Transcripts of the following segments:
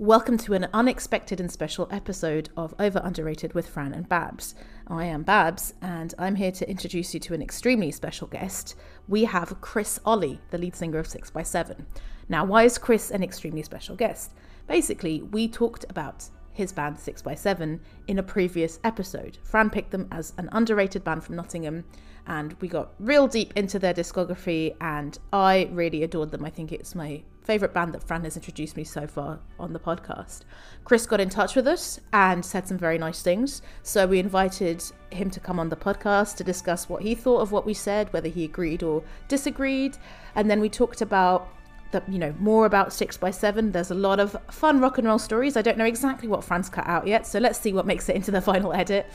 Welcome to an unexpected and special episode of Over Underrated with Fran and Babs. I am Babs, and I'm here to introduce you to an extremely special guest. We have Chris Olley, the lead singer of 6x7. Now, why is Chris an extremely special guest? Basically, we talked about his band 6x7 in a previous episode. Fran picked them as an underrated band from Nottingham, and we got real deep into their discography, and I really adored them. I think it's my favorite band that Fran has introduced me so far on the podcast. Chris got in touch with us and said some very nice things. So we invited him to come on the podcast to discuss what he thought of what we said, whether he agreed or disagreed. And then we talked about the, you know, more about six by seven. There's a lot of fun rock and roll stories. I don't know exactly what Fran's cut out yet, so let's see what makes it into the final edit.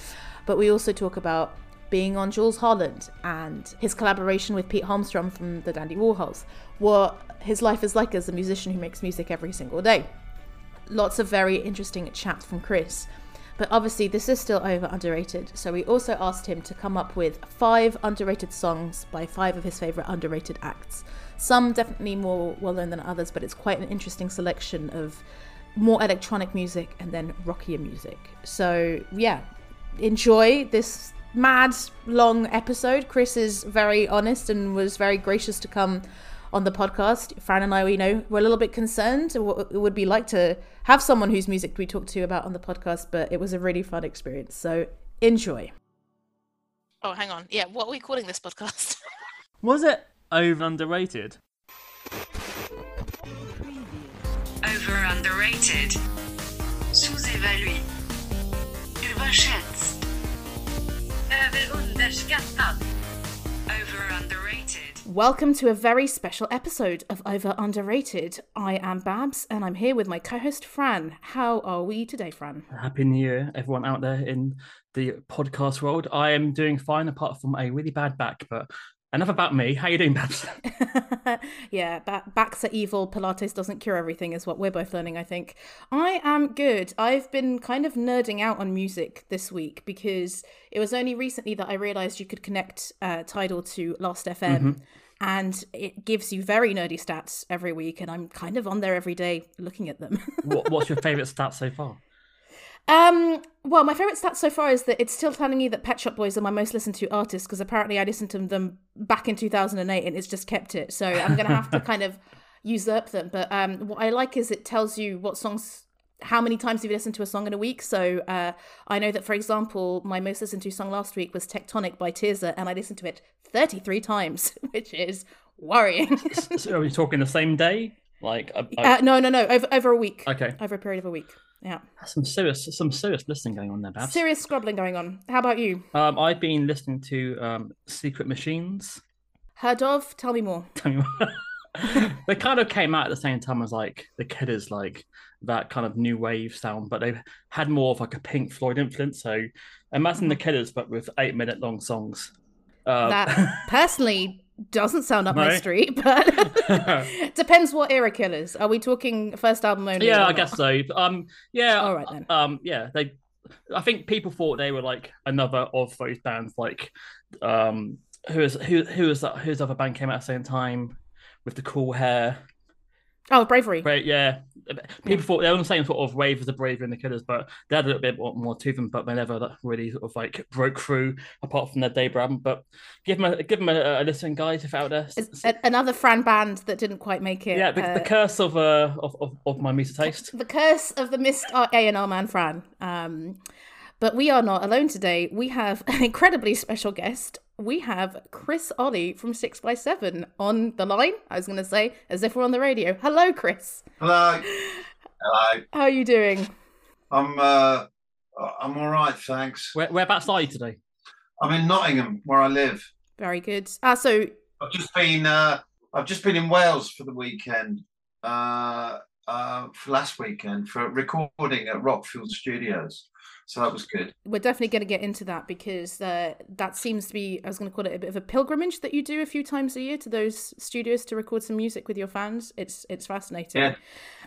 But we also talk about being on Jools Holland and his collaboration with Pete Holmstrom from the Dandy Warhols, what his life is like as a musician who makes music every single day. Lots of very interesting chat from Chris. But obviously, this is still over underrated. So we also asked him to come up with five underrated songs by five of his favorite underrated acts. Some definitely more well known than others, but it's quite an interesting selection of more electronic music and then rockier music. So yeah, enjoy this mad long episode. Chris is very honest and was very gracious to come on the podcast. Fran and I, we know, were a little bit concerned what it would be like to have someone whose music we talked to about on the podcast, but it was a really fun experience. So enjoy. Oh, hang on. Yeah, what are we calling this podcast? Was it over underrated? Over underrated. Sous-évalué. Überschätzt. Över underskattad. Over underrated. Welcome to a very special episode of Over Underrated. I am Babs and I'm here with my co host Fran. How are we today, Fran? Happy New Year, everyone out there in the podcast world. I am doing fine apart from a really bad back, but enough about me. How are you doing, Babs? yeah, ba- backs are evil. Pilates doesn't cure everything, is what we're both learning, I think. I am good. I've been kind of nerding out on music this week because it was only recently that I realized you could connect uh, Tidal to Last FM. And it gives you very nerdy stats every week, and I'm kind of on there every day looking at them. what, what's your favourite stat so far? Um, well, my favorite stat so far is that it's still telling me that Pet Shop Boys are my most listened to artists because apparently I listened to them back in 2008 and it's just kept it. So I'm going to have to kind of usurp them. But um, what I like is it tells you what songs, how many times have you listened to a song in a week. So uh, I know that, for example, my most listened to song last week was Tectonic by Tirza and I listened to it 33 times, which is worrying. so are we talking the same day? Like, I, I, uh, no, no, no, over, over a week. okay, Over a period of a week. Yeah. some serious, some serious listening going on there, Babs. Serious scrubbling going on. How about you? Um, I've been listening to um, Secret Machines. Heard of? Tell me more. Tell me what- they kind of came out at the same time as like the Killers, like that kind of new wave sound, but they had more of like a Pink Floyd influence. So imagine the Killers, but with eight minute long songs. Uh, That personally doesn't sound up my street, but depends what era killers. Are we talking first album only? yeah, I not? guess so. Um, yeah, All right then. um, yeah, they. I think people thought they were like another of those bands, like um, who is who who is that? Whose other band came out at the same time with the cool hair? Oh, bravery. Right, yeah. People thought they were the same sort of wave as the Bravery and the Killers, but they had a little bit more, more to them. But they never that really sort of like broke through apart from their debut album. But give them a give them a, a listen, guys, if out there. Another Fran band that didn't quite make it. yeah, the, the uh, curse of uh of, of, of my music taste. the curse of the missed A and R man Fran. Um, but we are not alone today. We have an incredibly special guest. We have Chris Olley from Six by Seven on the line. I was going to say, as if we're on the radio. Hello, Chris. Hello. Hello. How are you doing? I'm uh I'm all right, thanks. Where, whereabouts are you today? I'm in Nottingham where I live. Very good. Ah, so I've just been uh I've just been in Wales for the weekend. Uh uh for last weekend for recording at Rockfield Studios. So that was good. we're definitely going to get into that because uh, that seems to be i was going to call it a bit of a pilgrimage that you do a few times a year to those studios to record some music with your fans it's it's fascinating Yeah.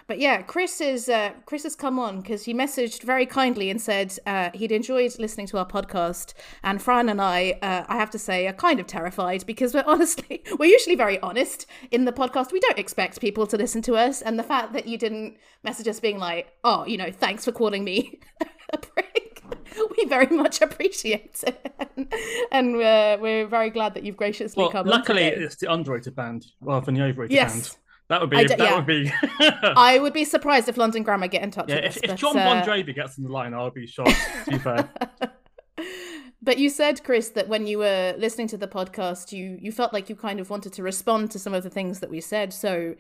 But yeah, Chris is uh, Chris has come on because he messaged very kindly and said uh, he'd enjoyed listening to our podcast. And Fran and I, uh, I have to say, are kind of terrified because we're honestly we're usually very honest in the podcast. We don't expect people to listen to us, and the fact that you didn't message us being like, "Oh, you know, thanks for calling me a prick," we very much appreciate it, and, uh, we're very glad that you've graciously Well, come. luckily it's the underrated band rather than the overrated Yes. band. That would be that yeah. would be. I would be surprised if London Grammar get in touch yeah, with if, us. if but, John uh, Bon Jovi gets on the line, I'll be shocked. To be fair. But you said, Chris, that when you were listening to the podcast, you you felt like you kind of wanted to respond to some of the things that we said. So,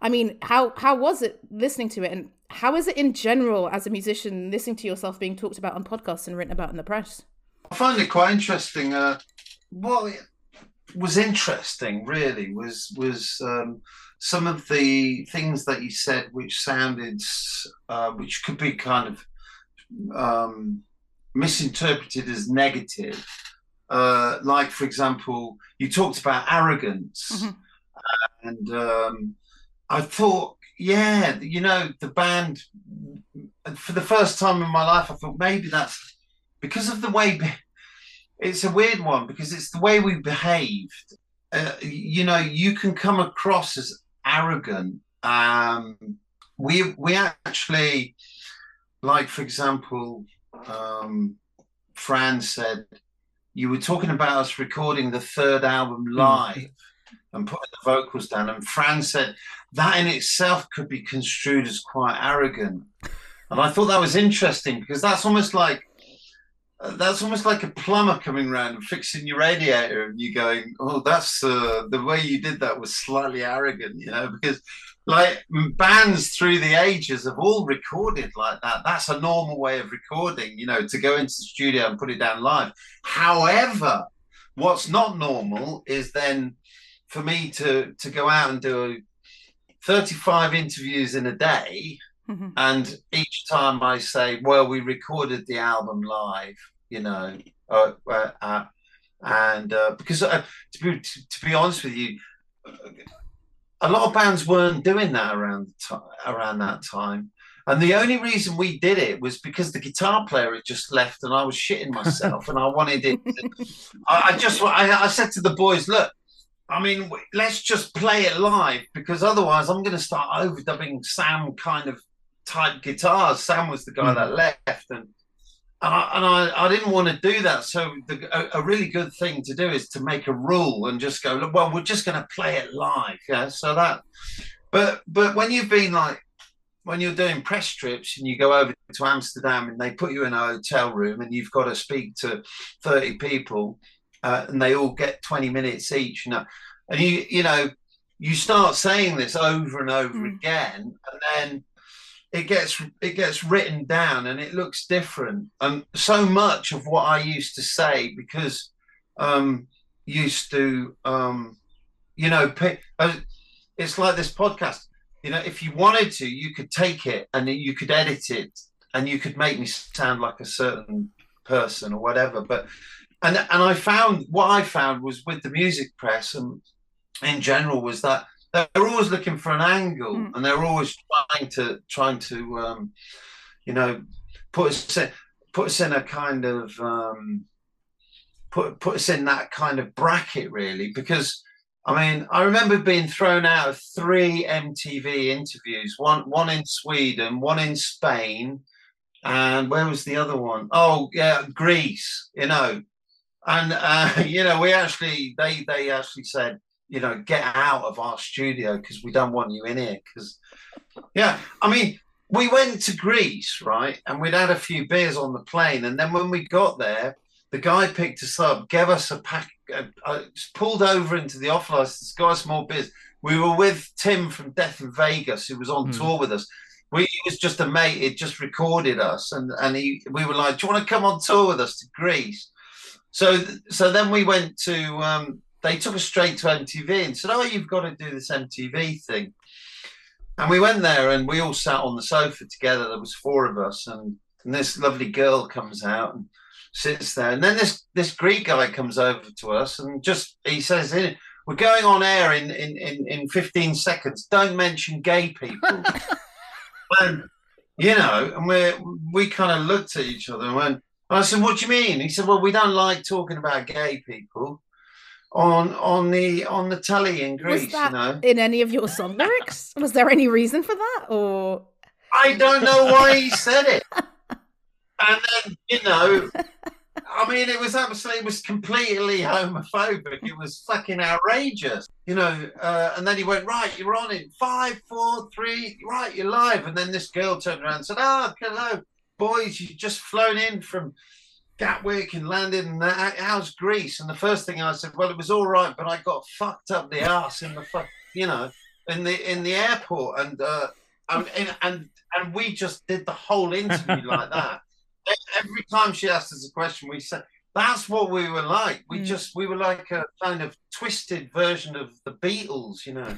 I mean, how how was it listening to it, and how is it in general as a musician listening to yourself being talked about on podcasts and written about in the press? I find it quite interesting. Uh, what was interesting, really, was was um, some of the things that you said, which sounded, uh, which could be kind of um, misinterpreted as negative. Uh, like, for example, you talked about arrogance, Mhm. and um, I thought, yeah, you know, the band. For the first time in my life, I thought maybe that's because of the way it's a weird one because it's the way we behaved uh, you know you can come across as arrogant um we we actually like for example um fran said you were talking about us recording the third album live and putting the vocals down. And fran said that in itself could be construed as quite arrogant. And i thought that was interesting because that's almost like uh, that's almost like a plumber coming around and fixing your radiator and you going oh that's uh, the way you did that was slightly arrogant you know because like bands through the ages have all recorded like that that's a normal way of recording you know to go into the studio and put it down live however what's not normal is then for me to to go out and do 35 interviews in a day Mhm. and each time I say, "Well, we recorded the album live," you know, uh, uh, uh, and uh, because uh, to be to, to be honest with you, a lot of bands weren't doing that around the ti- around that time. And the only reason we did it was because the guitar player had just left, and I was shitting myself, and I wanted it. to- I, I just, I, I said to the boys, "Look, I mean, let's just play it live because otherwise, I'm going to start overdubbing Sam kind of type guitars. Sam was the guy Mm. that left, and and I, and I, I didn't want to do that. So the, a, a really good thing to do is to make a rule and just go, well, we're just going to play it live. Yeah. So that, but but when you've been like when you're doing press trips and you go over to Amsterdam and they put you in a hotel room and you've got to speak to 30 people uh, and they all get 20 minutes each, you know, and you you know you start saying this over and over Mm. again and then it gets it gets written down and it looks different. And so much of what I used to say because um used to um you know pick, uh, it's like this podcast. You know if you wanted to you could take it and you could edit it and you could make me sound like a certain person or whatever. But and and I found what I found was with the music press and in general was that they're always looking for an angle Mm. and they're always trying to trying to um you know put us in, put us in a kind of um put put us in that kind of bracket really because I mean I remember being thrown out of three MTV interviews one one in Sweden one in Spain and where was the other one? Oh yeah Greece you know and uh, you know we actually they they actually said you know get out of our studio because we don't want you in here because yeah i mean we went to greece right and we'd had a few beers on the plane and then when we got there the guy picked us up gave us a pack uh, uh, pulled over into the off license got us more beers we were with tim from death in vegas who was on Hmm. tour with us. We he was just a mate it just recorded us and and he we were like do you want to come on tour with us to greece? So so then we went to um they took us straight to MTV and said, "Oh, you've got to do this MTV thing." And we went there, and we all sat on the sofa together. There was four of us, and, and this lovely girl comes out and sits there, and then this this Greek guy comes over to us and just he says, "Eh, "We're going on air in in in, in 15 seconds. Don't mention gay people." and you know, and we we kind of looked at each other and went. I said, "What do you mean?" He said, "Well, we don't like talking about gay people on on the on the telly in Greece." Was that you know, in any of your song lyrics? Was there any reason for that, or I don't know why he said it. And then, you know, I mean, it was absolutely, it was completely homophobic. It was fucking outrageous, you know. Uh, and then he went, right, you're on it. Five, four, three, right, you're live. And then this girl turned around and said, oh, hello, boys, you've just flown in from Gatwick and landed. And that, how's Greece? And the first thing I said, well, it was all right, but I got fucked up the ass in the fuck, you know, in the in the airport. And uh, and and and we just did the whole interview like that. Every time she asked us a question, we said that's what we were like. We Mm. just we were like a kind of twisted version of the Beatles, you know.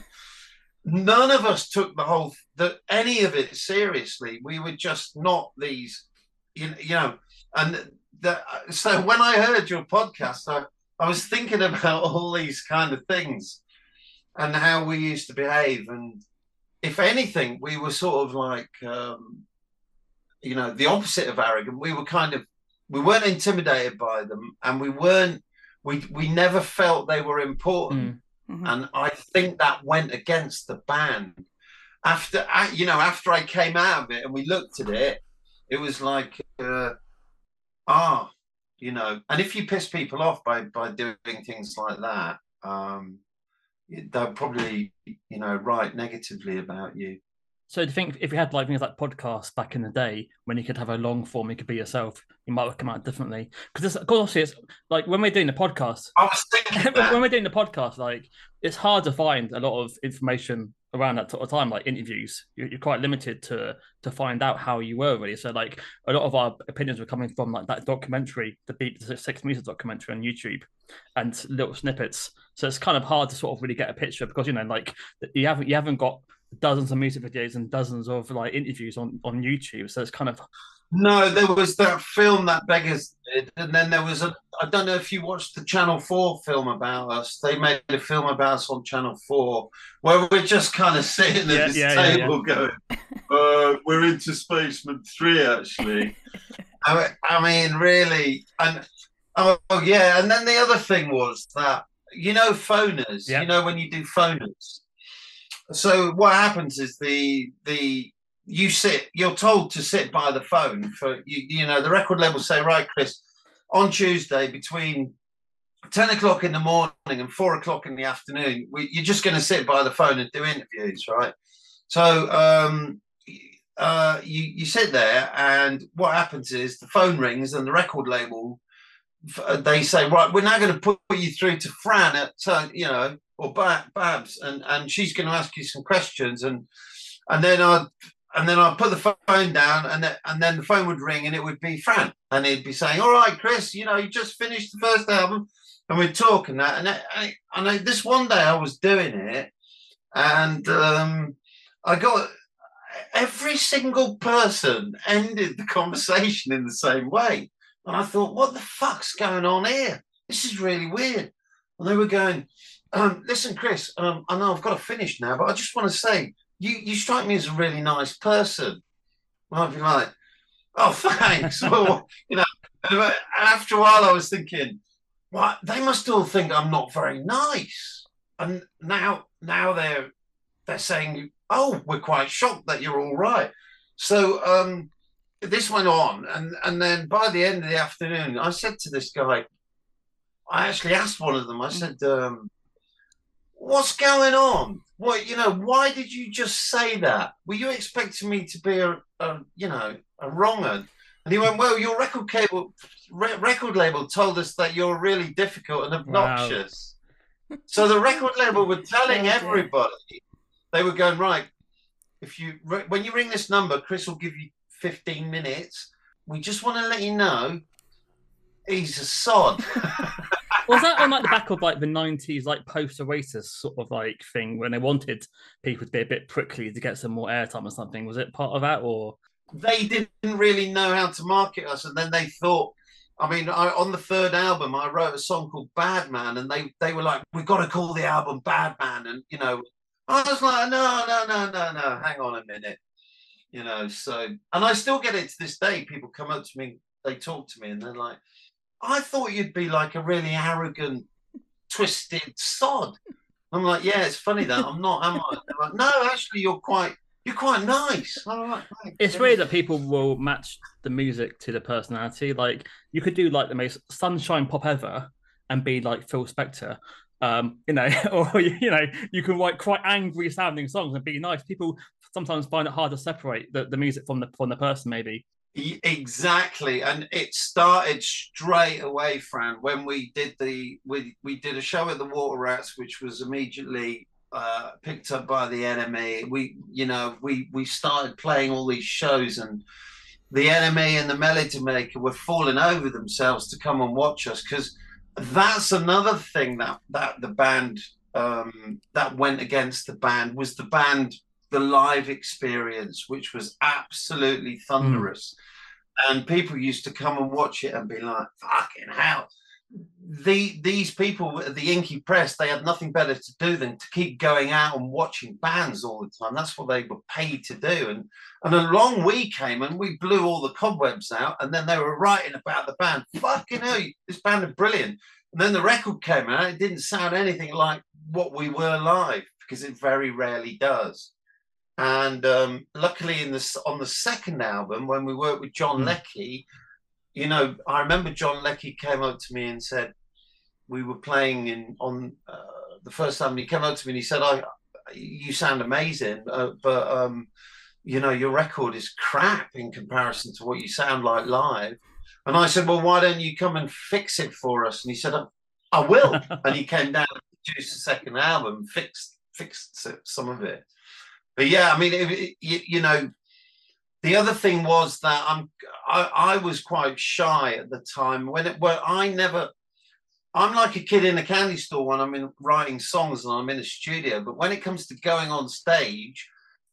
None of us took the whole the any of it seriously. We were just not these, you, you know. And the, so when I heard your podcast, I, I was thinking about all these kind of things and how we used to behave and if anything, we were sort of like, um, you know, the opposite of arrogant. We were kind of, we weren't intimidated by them, and we weren't, we we never felt they were important. Mhm. And I think that went against the band. After, I- you know, after I came out of it and we looked at it, it was like, uh, ah, you know, and if you piss people off by by doing things like that, um, they'll probably, you know, write negatively about you. So do you think if you had like things like podcasts back in the day when you could have a long form, you could be yourself, you might have come out differently? Because of course it's like when we're doing the podcast, I was thinking when we're doing the podcast, like it's hard to find a lot of information around that sort of time, like interviews. You're, you're quite limited to to find out how you were really. So like a lot of our opinions were coming from like that documentary, the Beat the Six Meters documentary on YouTube, and little snippets. So it's kind of hard to sort of really get a picture because you know like you haven't you haven't got dozens of music videos and dozens of like interviews on on YouTube. So it's kind of No, there was that film that Beggars did, and then there was a. I don't know if you watched the Channel Four film about us. They made a film about us on Channel Four, where we're just kind of sitting Yeah, at this yeah, yeah, table going, uh, "We're into Spacemen Three, actually." I, mean- I mean, really, and oh, oh, yeah, and then the other thing was that you know phoners. Yeah. You know when you do phoners. So what happens is the the you sit you're told to sit by the phone for you, you know the record labels say right chris on tuesday between 10 o'clock in the morning and 4 o'clock in the afternoon we, you're just going to sit by the phone and do interviews right? So um uh you you sit there and what happens is the phone rings and the record label uh, they say right we're now going to put you through to fran at uh, you know or Ba- babs and and she's going to ask you some questions and and then i and then I'd put the phone down, and then, and then the phone would ring, and it would be Fran, and he'd be saying, "All right, Chris, you know, you just finished the first album," and we'd talk and that, and I, and I, this one day I was doing it, and um, I got every single person ended the conversation in the same way, and I thought, "What the fuck's going on here? This is really weird." And they were going, um, "Listen, Chris, um, I know I've got to finish now, but I just want to say." You you strike me as a really nice person. And I'd be like, oh, thanks. well, you know, and after a while, I was thinking, what? They must all think I'm not very nice. And now, now they're they're saying, oh, we're quite shocked that you're all right. So um, this went on, and and then by the end of the afternoon, I said to this guy, I actually asked one of them. I said, um, what's going on? What you know? Why did you just say that? Were you expecting me to be a, a you know a wrong un? And he went, well, your record cable re- record label told us that you're really difficult and obnoxious. so the record label were telling everybody they were going right. If you re- when you ring this number, Chris will give you 15 minutes. We just want to let you know he's a sod. was that on like the back of like the nineties like post Oasis sort of like thing when they wanted people to be a bit prickly to get some more airtime or something? Was it part of that or they didn't really know how to market us, and then they thought. I mean, I, on the third album, I wrote a song called "Bad Man," and they they were like, "We've got to call the album Bad Man," and you know, I was like, "No, no, no, no, no, hang on a minute." you know. So, and I still get it to this day. People come up to me, they talk to me, and they're like, "I thought you'd be like a really arrogant, twisted sod." I'm like, "Yeah, it's funny that I'm not, am I?" They're like, "No, actually, you're quite, you're quite nice." Thanks. It's weird that people will match the music to the personality. Like you could do like the most sunshine pop ever and be like Phil Spector. Um, you know, or you know, you can write quite angry sounding songs and be nice. People sometimes find it hard to separate the, the music from the from the person, maybe. Exactly, and it started straight away, Fran. When we did the we we did a show at the Water Rats, which was immediately uh, picked up by the NME. We you know we we started playing all these shows, and the NME and the Melody Maker were falling over themselves to come and watch us because that's another thing that that the band um, that went against the band was the band the live experience, which was absolutely thunderous. And people used to come and watch it and be like, "Fucking hell!" The these people the Inky Press, they had nothing better to do than to keep going out and watching bands all the time. That's what they were paid to do. And and along we came and we blew all the cobwebs out. And then they were writing about the band. Fucking hell, this band are brilliant. And then the record came out. It didn't sound anything like what we were live because it very rarely does. And um, luckily, in this on the second album, when we worked with John Mm. Leckie, you know, I remember John Leckie came up to me and said, we were playing in on uh, the first time. He came up to me and he said, "I, you sound amazing, uh, but um, you know, your record is crap in comparison to what you sound like live." And I said, "Well, why don't you come and fix it for us?" And he said, "I, I will." and he came down and produced the second album, fixed fixed some of it. But yeah, I mean, it, it- you, you know, the other thing was that I'm I, I was quite shy at the time when it well I never I'm like a kid in a candy store when I'm in writing songs and I'm in a studio, but when it comes to going on stage,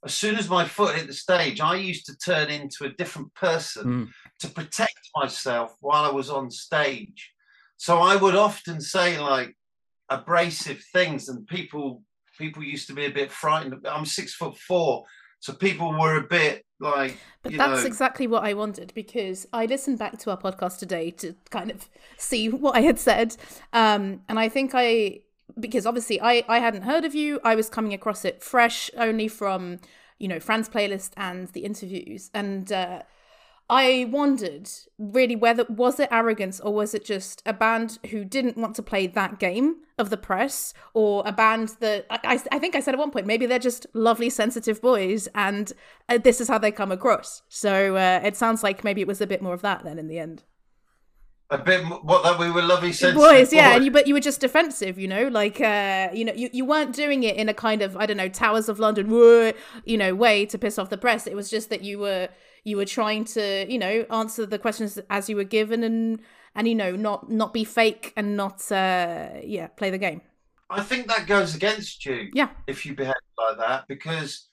as soon as my foot hit the stage, I used to turn into a different person Mm. to protect myself while I was on stage. So I would often say like abrasive things, and people people used to be a bit frightened. I'm six foot four, so people were a bit like But that's know, exactly what I wanted because I listened back to our podcast today to kind of see what I had said. Um, and I think I, because obviously I, I hadn't heard of you, I was coming across it fresh only from, you know, Fran's playlist and the interviews. And uh, I wondered really whether, was it arrogance or was it just a band who didn't want to play that game of the press or a band that I, I, think I said at one point maybe they're just lovely sensitive boys and uh, this is how they come across. So uh, it sounds like maybe it was a bit more of that then in the end. A bit what that we were lovely sensitive boys yeah boys. and you but you were just defensive you know like uh you know you, you weren't doing it in a kind of i don't know towers of london you know way to piss off the press. It was just that you were you were trying to you know answer the questions as you were given and and you know not not be fake and not uh yeah play the game I think that goes against you yeah if you behave like that because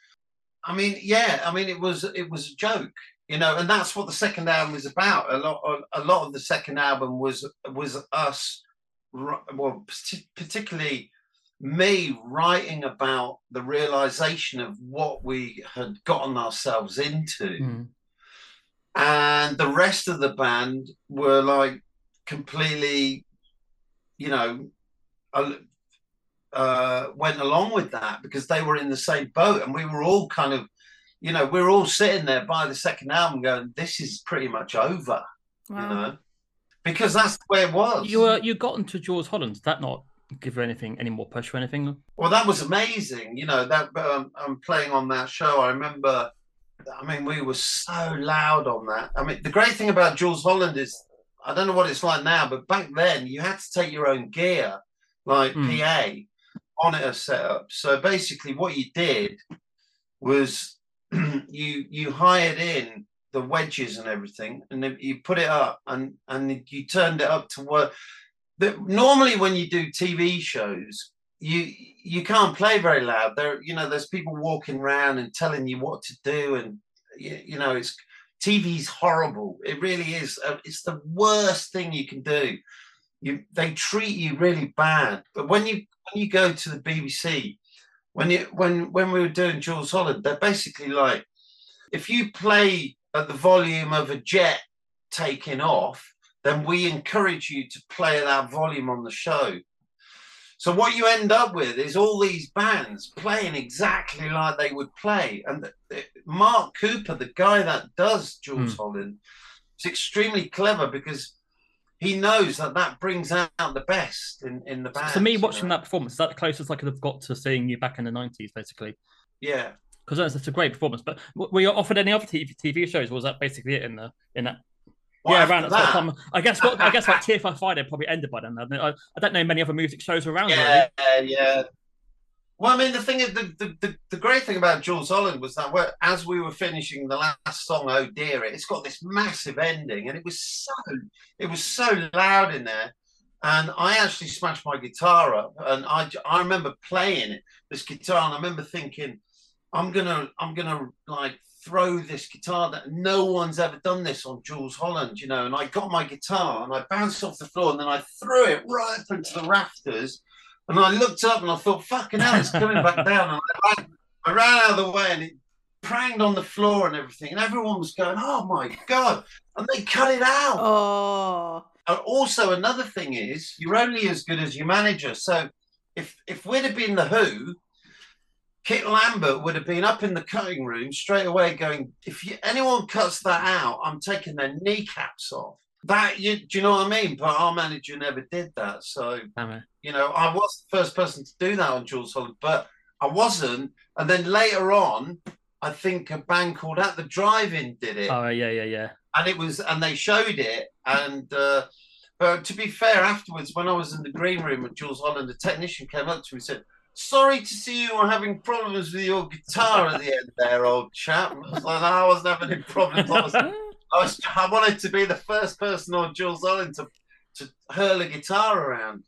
I mean, yeah, I mean it was it was a joke, you know, and that's what the second album is about. A lot a lot of the second album was was us well particularly me writing about the realization of what we had gotten ourselves into Mm. And the rest of the band were like completely you know uh, uh, went along with that because they were in the same boat and we were all kind of you know we are all sitting there by the second album going this is pretty much over wow. you know because that's where it was You uh, you got into Jools Holland. Did that not give you anything, any more push or anything? Well, that was amazing. You know that um, I'm playing on that show. I remember. I mean, we were so loud on that. I mean, the great thing about Jools Holland is I don't know what it's like now, but back then you had to take your own gear, like Hmm. PA, monitor setup. So basically, what you did was you you hired in the wedges and everything, and you put it up, and and you turned it up to work. The, normally, when you do TV shows, you you can't play very loud. There, you know, there's people walking around and telling you what to do, and you, you know, it's TV's horrible. It really is. Uh, It's the worst thing you can do. You they treat you really bad. But when you when you go to the BBC, when you when when we were doing Jools Holland, they're basically like if you play at the volume of a jet taking off, then we encourage you to play at that volume on the show. So what you end up with is all these bands playing exactly like they would play. And Mark Cooper, the guy that does Jools hmm. Holland, is extremely clever because he knows that that brings out the best in, in the band. to me, watching that performance, is that the closest I could have got to seeing you back in the nineties, basically. yeah. Because it's a great performance. But were you offered any other TV, TV shows? Or was that basically it in the in that? Yeah, around that sort of time. I guess. What, I guess like TFI Friday probably ended by then. I, I don't know many other music shows around. Yeah, Really. yeah. Well, I mean, the thing is, the, the, the, the great thing about Jools Holland was that as we were finishing the last song, "Oh Dear," it's got this massive ending, and it was so it was so loud in there. And I actually smashed my guitar up, and I, I remember playing it, this guitar, and I remember thinking, I'm gonna I'm gonna like throw this guitar that no one's ever done this on Jools Holland, you know. And I got my guitar and I bounced off the floor, and then I threw it right up into the rafters. And I looked up and I thought, fucking hell, it's coming back down. And I ran, I ran out of the way and it pranged on the floor and everything. And everyone was going, oh my God. And they cut it out. Oh, And also, another thing is, you're only as good as your manager. So if, if we'd have been The Who, Kit Lambert would have been up in the cutting room straight away going, if you, anyone cuts that out, I'm taking their kneecaps off. That you, do you know what I mean? But our manager never did that. So you know, I was the first person to do that on Jools Holland, but I wasn't. And then later on, I think a band called At the Drive-In did it, Oh yeah, yeah, yeah. and it was, and they showed it. And uh, but to be fair, afterwards, when I was in the green room with Jools Holland, the technician came up to me and said. Sorry to see you are having problems with your guitar at the end there, old chap. I was like, I wasn't having any problems. I, was, I, was, I wanted to be the first person on Jools Holland to, to hurl a guitar around.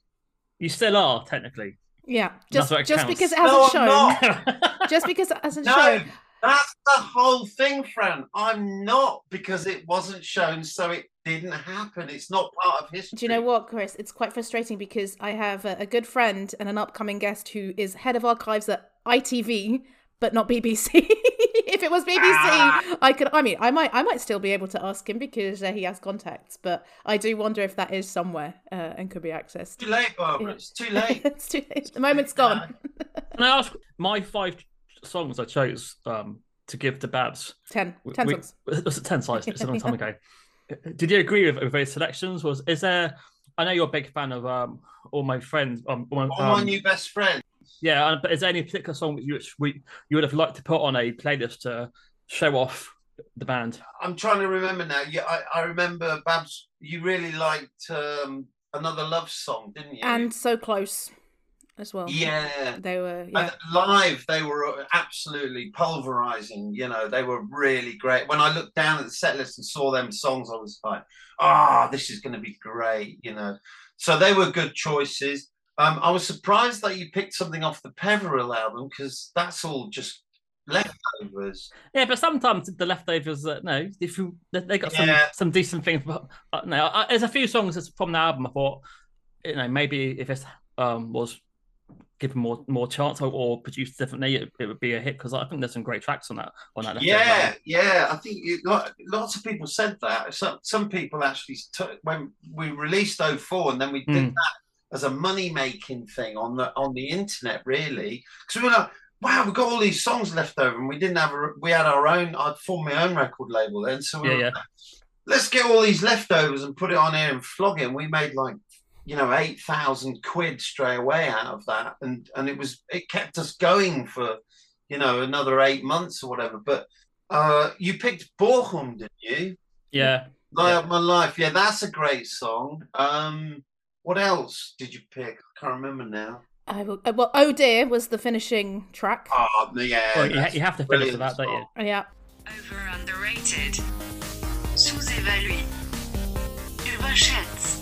You still are technically. yeah. Just just counts. because it No, hasn't I'm shown. not. Just because it hasn't No, shown. that's the whole thing, Fran. I'm not because it wasn't shown, so it didn't happen. It's not part of history. Do you know what, Chris? It's quite frustrating because I have a, a good friend and an upcoming guest who is head of archives at ITV, but not BBC. if it was BBC, Ah. I could. I mean, I might, I might still be able to ask him because uh, he has contacts. But I do wonder if that is somewhere uh, and could be accessed. Too late, Barbara. Yeah. It's too late. it's too late. The moment's gone. Can I ask my five songs I chose um, to give to Babs? Ten. We- Ten we- songs. Was it ten size? It's a long time ago. Did you agree with, with those selections? Was is there? I know you're a big fan of um, all my friends. Um, all my, All my um, new best friend. yeah, but is there any particular song that you we, you would have liked to put on a playlist to show off the band? I'm trying to remember now. Yeah, I, I remember, Babs, you really liked um, another love song, didn't you? And so close, as well. yeah. They were. Yeah. Live, they were absolutely pulverizing. You know, they were really great. When I looked down at the set list and saw them songs, I was like, "Ah, this is going to be great." You know, so they were good choices. Um, I was surprised that you picked something off the Peveril album because that's all just leftovers. Yeah, but sometimes the leftovers, uh, no, if you they they got some Yeah. some decent things. But uh, no, I, there's a few songs that's from the album. I thought, you know, maybe if it um was given more more chance or, or produced differently, it, it would be a hit because I think there's some great tracks on that on that. Yeah, yeah. I think lo- lots of people said that. Some some people actually took when we released 04 and then we did Mm. that as a money making thing on the on the internet, really. Because we were like, wow, we've got all these songs left over, and we didn't have a, we had our own. I'd formed my own record label then, so we Yeah, were yeah. let's get all these leftovers and put it on here and flog it. And we made like you know eight thousand quid straight away out of that, and and it was it kept us going for you know another eight months or whatever. But uh, you picked Bochum, didn't you? yeah. Light Yeah. Up My Life. Yeah, that's a great song. Um, what else did you pick? I can't remember now. I will, uh, well, Oh Dear was the finishing track. Oh, yeah. Well, you, ha- you have to finish with brilliant that, don't you? song. Yeah. Over underrated. Sous-évalué. Överschätzt.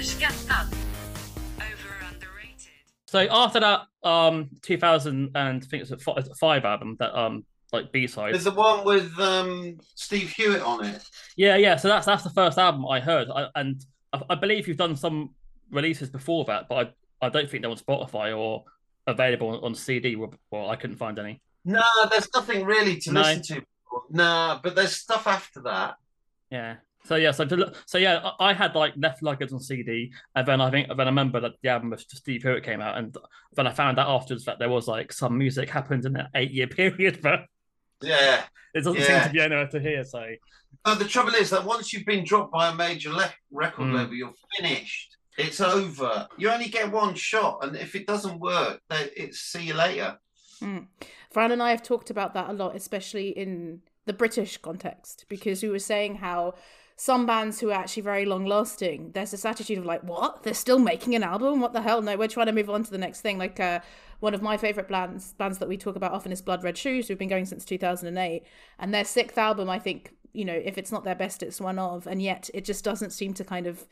Överunderskattad. Over underrated. So after that, um, 2000 and I think it's a five album that um like B side. There's the one with um, Steve Hewitt on it. Yeah, yeah. So that's that's the first album I heard, I, and I, I believe you've done some releases before that, but I, I don't think they're on Spotify or available on, on CD. Or, or I couldn't find any. No, there's nothing really to No. listen to. No, but there's stuff after that. Yeah. So yeah, so to, so yeah, I I had like Left Luggage on CD, and then I think then I remember that the album of Steve Hewitt came out, and then I found out afterwards that there was like some music happened in an eight year period, but Yeah. it doesn't seem to be anywhere to hear. So Uh, the trouble is that once you've been dropped by a major le- record Mm. label, you're finished. It's over. You only get one shot, and if it doesn't work, then it's see you later. Fran and I have talked about that a lot, especially in the British context, because we were saying how some bands who are actually very long lasting, there's this attitude of like, what? They're still making an album? What the hell? No, we're trying to move on to the next thing. Like uh, one of my favorite bands, bands that we talk about often is Blood Red Shoes, who've been going since 2008, and their sixth album, I think, you know, if it's not their best, it's one of, and yet it just doesn't seem to kind of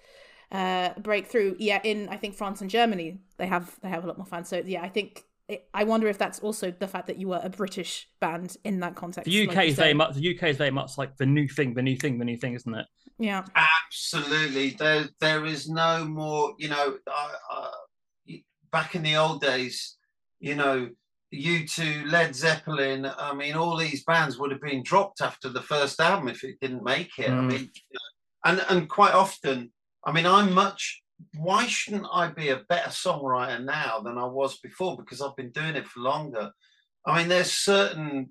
uh, break through. Yeah, in I think France and Germany, they have they have a lot more fans. So yeah, I think. It, I wonder if that's also the fact that you were a British band in that context. the UK like is very much the UK is very much like the new thing, the new thing, the new thing, isn't it? Yeah. Absolutely. There, there is no more. You know, I, I, back in the old days, you know, you two, Led Zeppelin. I mean, all these bands would have been dropped after the first album if it didn't make it. I Mm. mean, and and quite often, I mean, I'm much. Why shouldn't I be a better songwriter now than I was before? Because I've been doing it for longer. I mean, there's certain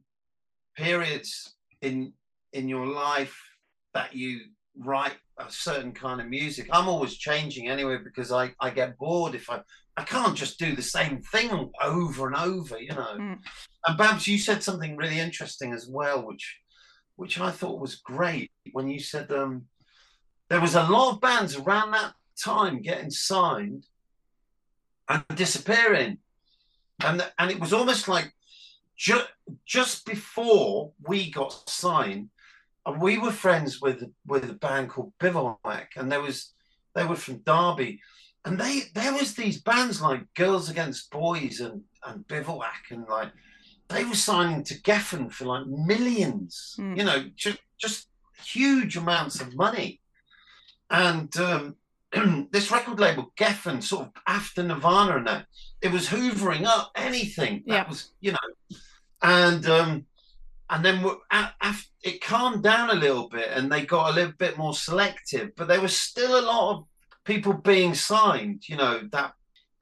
periods in in your life that you write a certain kind of music. I'm always changing anyway because I, I get bored if I I can't just do the same thing over and over, you know. Mm. And Babs, you said something really interesting as well, which which I thought was great when you said um there was a lot of bands around that time getting signed and disappearing. And and it was almost like ju- just before we got signed, and we were friends with with a band called Bivouac, and there was they were from Derby, and they there was these bands like Girls Against Boys and and Bivouac, and like they were signing to Geffen for like millions, Mm. you know, just just huge amounts of money, and um, this record label Geffen, sort of after Nirvana and that, it was hoovering up anything that Yeah. was, you know, and um, and then we- a- af- it calmed down a little bit, and they got a little bit more selective, but there was still a lot of people being signed, you know, that.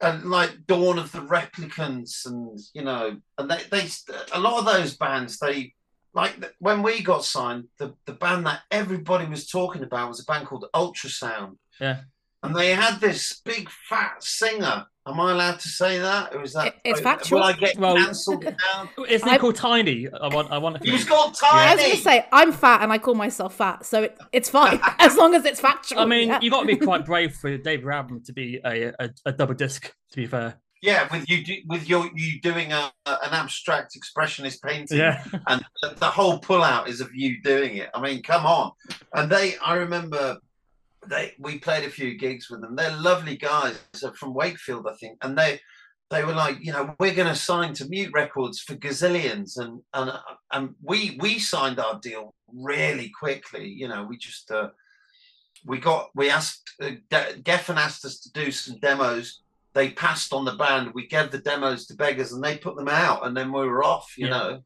And like Dawn of the Replicants, and you know, and they, they a lot of those bands, they like when we got signed, the, the band that everybody was talking about was a band called Ultrasound. Yeah. And they had this big fat singer. Am I allowed to say that? Or is that It- it's will factual. I get Well- cancelled now? Isn't I- it called Tiny? I want. I want. He's got I was going to say, I'm fat and I call myself fat, so it, it's fine as long as it's factual. I mean, yeah. you got to be quite brave for David album to be a, a, a double disc. To be fair, yeah, with you do, with your you doing a, a- an abstract expressionist painting. yeah, and the, the whole pullout is of you doing it. I mean, come on. And they, I remember, they we played a few gigs with them. They're lovely guys They're from Wakefield, I think, and they they were like, you know, we're going to sign to Mute Records for gazillions, and and uh, and we we signed our deal really quickly. You know, we just. Uh, we got we asked uh, De- Geffen asked us to do some demos they passed on the band we gave the demos to beggars and they put them out and then we were off you Yeah. know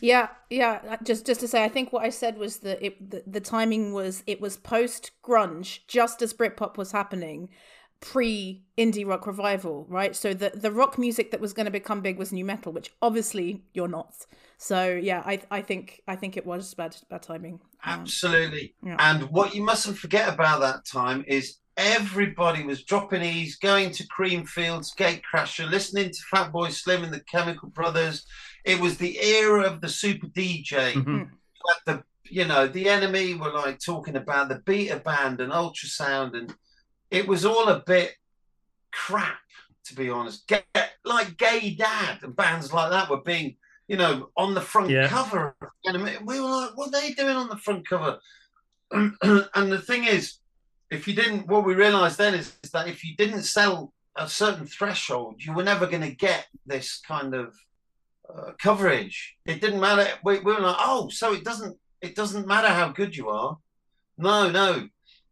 Yeah, yeah. Just just to say, I think what I said was that it the, the timing was it was post grunge, just as Britpop was happening, pre indie rock revival, right? So the the rock music that was going to become big was nu metal, which obviously you're not. So yeah, I I think I think it was bad bad timing. Um, Absolutely. yeah. And what you mustn't forget about that time is everybody was dropping E's, going to Creamfields, Gatecrasher, listening to Fatboy Slim and the Chemical Brothers. It was the era of the super DJ. Mhm. Like the you know, the NME were like talking about the beta band and ultrasound, and it was all a bit crap, to be honest. Get, like Gay Dad and bands like that were being, you know, on the front Yeah. cover. of NME. We were like, what are they doing on the front cover? and the thing is, if you didn't, what we realized then is, is that if you didn't sell a certain threshold, you were never going to get this kind of uh, coverage. It didn't matter. We, we were like, oh, so it doesn't it doesn't matter how good you are. No, no,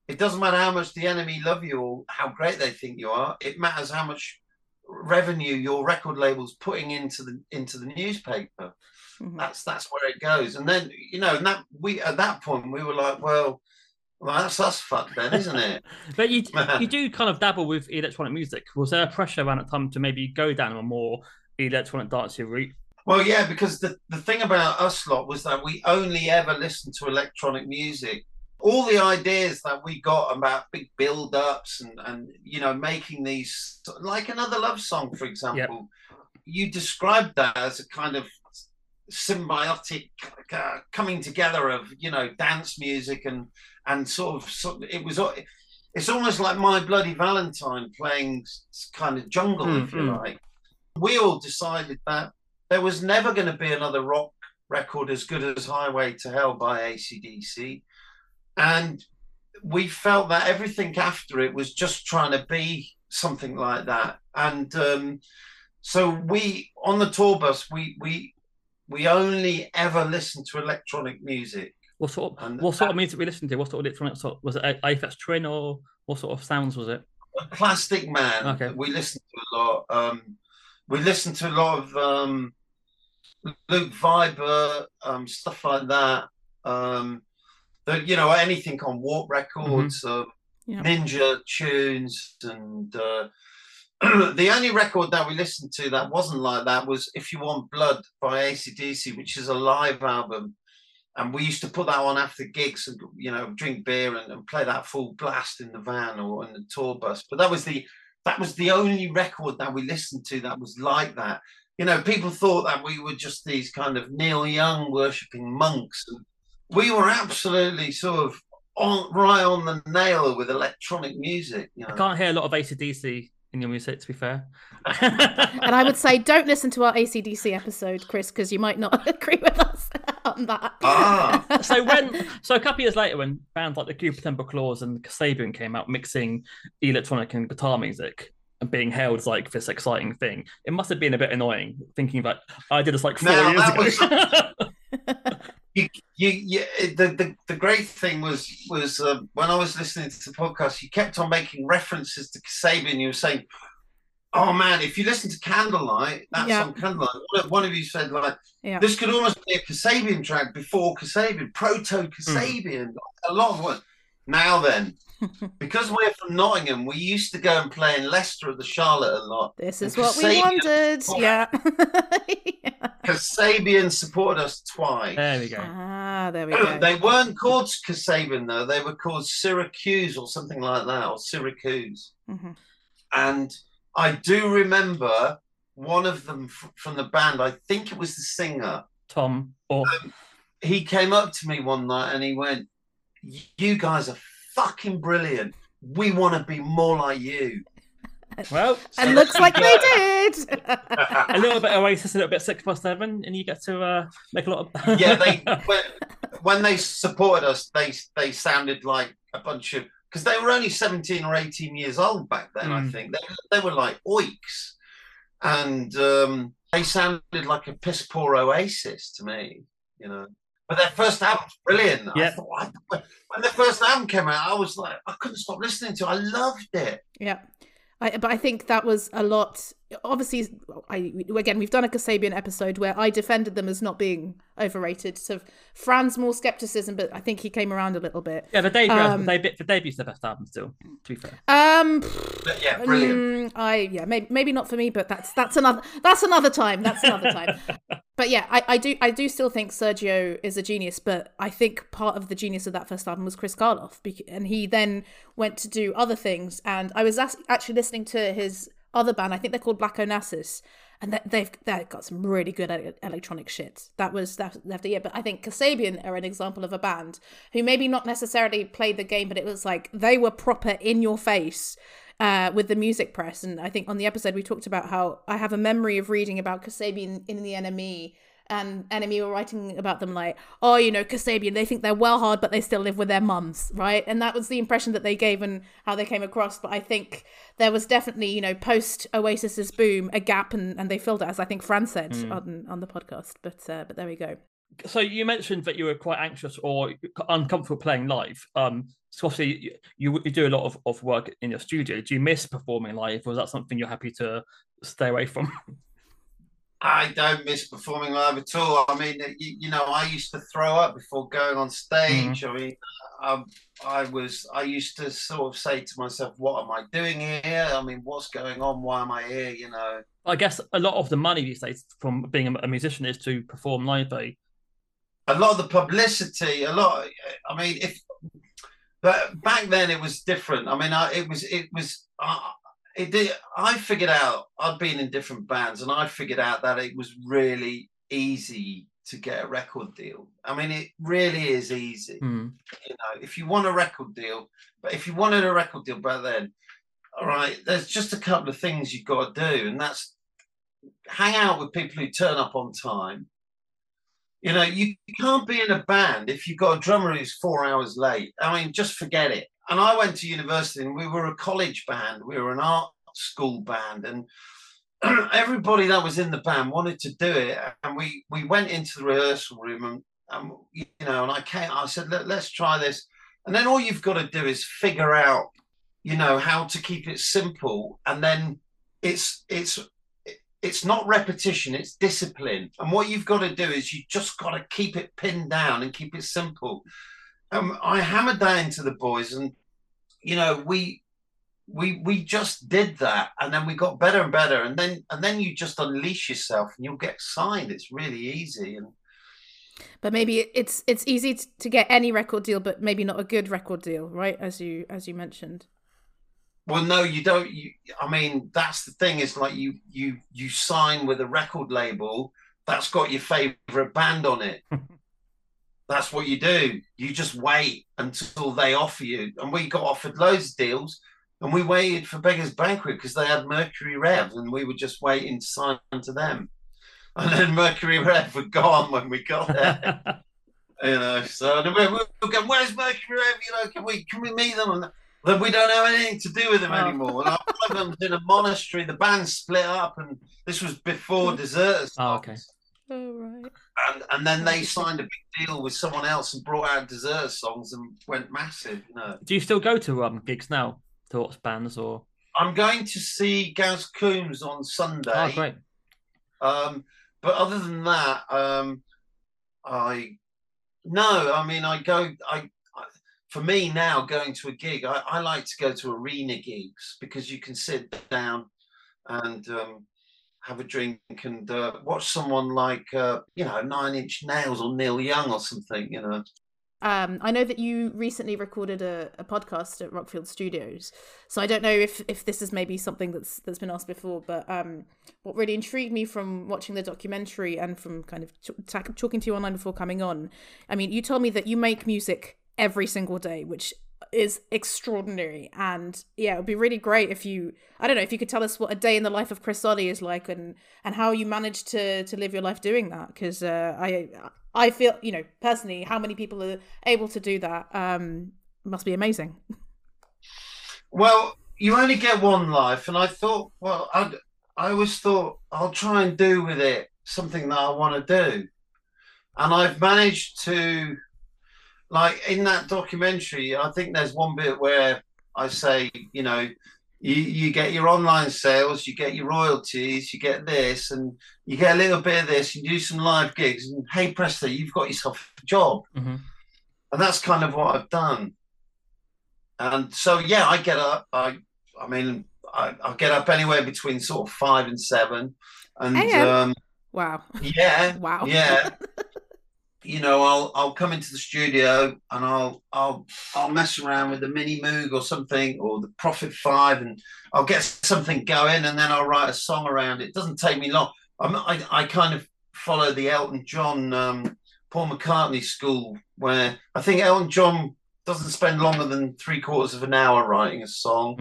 it doesn't matter how much the NME love you or how great they think you are. It matters how much revenue your record label's putting into the into the newspaper. Mhm. That's that's where it goes. And then you know, and that we at that point we were like, well, well that's us fucked then, isn't it? But you you do kind of dabble with electronic music. Was there a pressure around that time to maybe go down a more electronic dancey route? Well, yeah, because the, the thing about us lot was that we only ever listened to electronic music. All the ideas that we got about big build ups and, and, you know, making these, like another love song, for example, you described that as a kind of symbiotic uh, coming together of, you know, dance music and, and sort of, sort of, it was, it's almost like My Bloody Valentine playing kind of jungle, if you Mm, mm. like. We all decided that there was never going to be another rock record as good as Highway to Hell by ACDC. And we felt that everything after it was just trying to be something like that. And um, so we, on the tour bus, we, we, we only ever listened to electronic music. What sort of And what sort of music we listened to? What sort of electronic sort was it A- Aphex Twin or what sort of sounds was it? Plastikman, Okay. we listened to a lot. Um, we listened to a lot of um, Luke Vibert, um, stuff like that. Um, the, you know, anything on Warp Records, uh, Yeah. Ninja tunes, and uh, the only record that we listened to that wasn't like that was "If You Want Blood" by ACDC, which is a live album. And we used to put that on after gigs and you know drink beer and, and play that full blast in the van or in the tour bus. But that was the that was the only record that we listened to that was like that. You know, people thought that we were just these kind of Neil Young worshipping monks. And we were absolutely sort of on right on the nail with electronic music. You know, I can't hear a lot of ACDC in your music, to be fair. And I would say don't listen to our ACDC episode, Chris, because you might not agree with us on that. Ah. so when so a couple years later when bands like the Cooper Temple Clause and Kasabian came out mixing electronic and guitar music and being hailed as like this exciting thing, it must have been a bit annoying thinking that I did this like four No, years that ago. you, you, you the, the, the great thing was was uh, when I was listening to the podcast, you kept on making references to Kasabian. You were saying, "Oh man, if you listen to Candlelight, that's Yeah. song Candlelight." One of, you said like, Yeah. "This could almost be a Kasabian track before Kasabian, proto Kasabian." A lot of what. Now then, because we're from Nottingham, we used to go and play in Leicester at the Charlotte a lot. This is And what we wanted. Yeah. Kasabian supported us twice. there we go. ah, there we go. they weren't called Kasabian though; they were called Saracuse or something like that, or Saracuse. Mhm. And I do remember one of them f- from the band. I think it was the singer. Tom or He came up to me one night and he went, "You guys are fucking brilliant. We want to be more like you." well And So looks like you they did. a little bit Oasis, a little bit six plus seven, and you get to uh, make a lot of yeah, they when, when they supported us, they they sounded like a bunch of because they were only seventeen or eighteen years old back then. I Mm. think they they were like oiks, and um, they sounded like a piss poor Oasis to me, you know. But their first album's brilliant. I Yeah. thought, I, when the first album came out, I was like, I couldn't stop listening to. it. I loved it. Yeah. I, but I think that was a lot. Obviously, I again we've done a Kasabian episode where I defended them as not being overrated. So Fran's more skepticism, but I think he came around a little bit. yeah, the debut, Um, the debut, the debu's the best album still. To be fair, Um, But yeah, brilliant. mm, I yeah, maybe maybe not for me, but that's that's another that's another time. That's another time. but yeah, I, I do I do still think Sergio is a genius, but I think part of the genius of that first album was Chris Karloff, and he then went to do other things. And I was actually listening to his other band. I think they're called Black Onassis. And they- they've they've got some really good electronic shit. That was that was the year. But I think Kasabian are an example of a band who maybe not necessarily played the game, but it was like they were proper in your face uh, with the music press. And I think on the episode we talked about how I have a memory of reading about Kasabian in the NME. And NME were writing about them like, oh, you know, Kasabian, they think they're well hard, but they still live with their mums, right? And that was the impression that they gave and how they came across. But I think there was definitely, you know, post Oasis's boom, a gap, and, and they filled it, as I think Fran said on, on the podcast. But uh, but there we go. so you mentioned that you were quite anxious or uncomfortable playing live. Um, so obviously you, you do a lot of, of work in your studio. Do you miss performing live, or is that something you're happy to stay away from? I don't miss performing live at all. I mean, you, you know, I used to throw up before going on stage. I mean, um, I was, I used to sort of say to myself, "What am I doing here? I mean, what's going on? Why am I here?" You know. I guess a lot of the money these days from being a musician is to perform live. Though. A lot of the publicity, a lot. I mean, if but back then it was different. I mean, I, it was, it was. Uh, it did, I figured out I'd been in different bands and I figured out that it was really easy to get a record deal. I mean, it really is easy. Mm. You know, if you want a record deal, but if you wanted a record deal back then, all right, there's just a couple of things you've got to do, and that's hang out with people who turn up on time. You know, you can't be in a band if you've got a drummer who's four hours late. I mean, just forget it and I went to university and we were a college band, we were an art school band, and everybody that was in the band wanted to do it. And we we went into the rehearsal room and, and you know, and I came, I said, Let, let's try this. And then all you've got to do is figure out, you know, how to keep it simple. And then it's it's it's not repetition, it's discipline. And what you've got to do is you just got to keep it pinned down and keep it simple um, I hammered that into the boys, and you know, we we we just did that, and then we got better and better, and then and then you just unleash yourself, and you'll get signed. It's really easy, and but maybe it's it's easy to get any record deal, but maybe not a good record deal, right? As you as you mentioned. Well, no, you don't. You, I mean, that's the thing. Is like you you you sign with a record label that's got your favorite band on it. That's what you do. You just wait until they offer you. And we got offered loads of deals and we waited for Beggars Banquet because they had Mercury Rev and we were just waiting to sign to them. And then Mercury Rev were gone when we got there. you know, so we were going, where's Mercury Rev? You know, can we can we meet them? And then we don't have anything to do with them oh. anymore. And one of them's in a monastery. The band split up, and this was before Deserters. Oh, okay. Oh, right. And and then they signed a big deal with someone else and brought out Deserter's Songs and went massive. You know. Do you still go to um gigs now? Thoughts bands or? I'm going to see Gaz Coombes on Sunday. Oh, great. Um, but other than that, um, I no, I mean I go I, I for me now going to a gig, I, I like to go to arena gigs because you can sit down and um, have a drink and uh, watch someone like uh, you know Nine Inch Nails or Neil Young or something. You know. Um, I know that you recently recorded a, a, podcast at Rockfield Studios, so I don't know if, if this is maybe something that's that's been asked before. But um, what really intrigued me from watching the documentary and from kind of t- talking to you online before coming on, I mean, you told me that you make music every single day, which is extraordinary. And yeah it would be really great if you i don't know if you could tell us what a day in the life of chris olley is like and and how you managed to to live your life doing that. Because uh, i i feel you know personally how many people are able to do that um must be amazing. Well you only get one life and i thought well i i always thought i'll try and do with it something that i want to do. And i've managed to like in that documentary, I think there's one bit where I say, you know, you, you get your online sales, you get your royalties, you get this, and you get a little bit of this, and you do some live gigs, and hey presto, you've got yourself a job. Mm-hmm. And that's kind of what I've done. And so yeah, I get up. I I mean, I, I get up anywhere between sort of five and seven. And um, wow. Yeah. wow. Yeah. You know, I'll I'll come into the studio and I'll I'll I'll mess around with the Mini Moog or something or the Prophet Five, and I'll get something going, and then I'll write a song around it. it doesn't take me long. I'm, I I kind of follow the Elton John, um, Paul McCartney school, where I think Elton John doesn't spend longer than three quarters of an hour writing a song.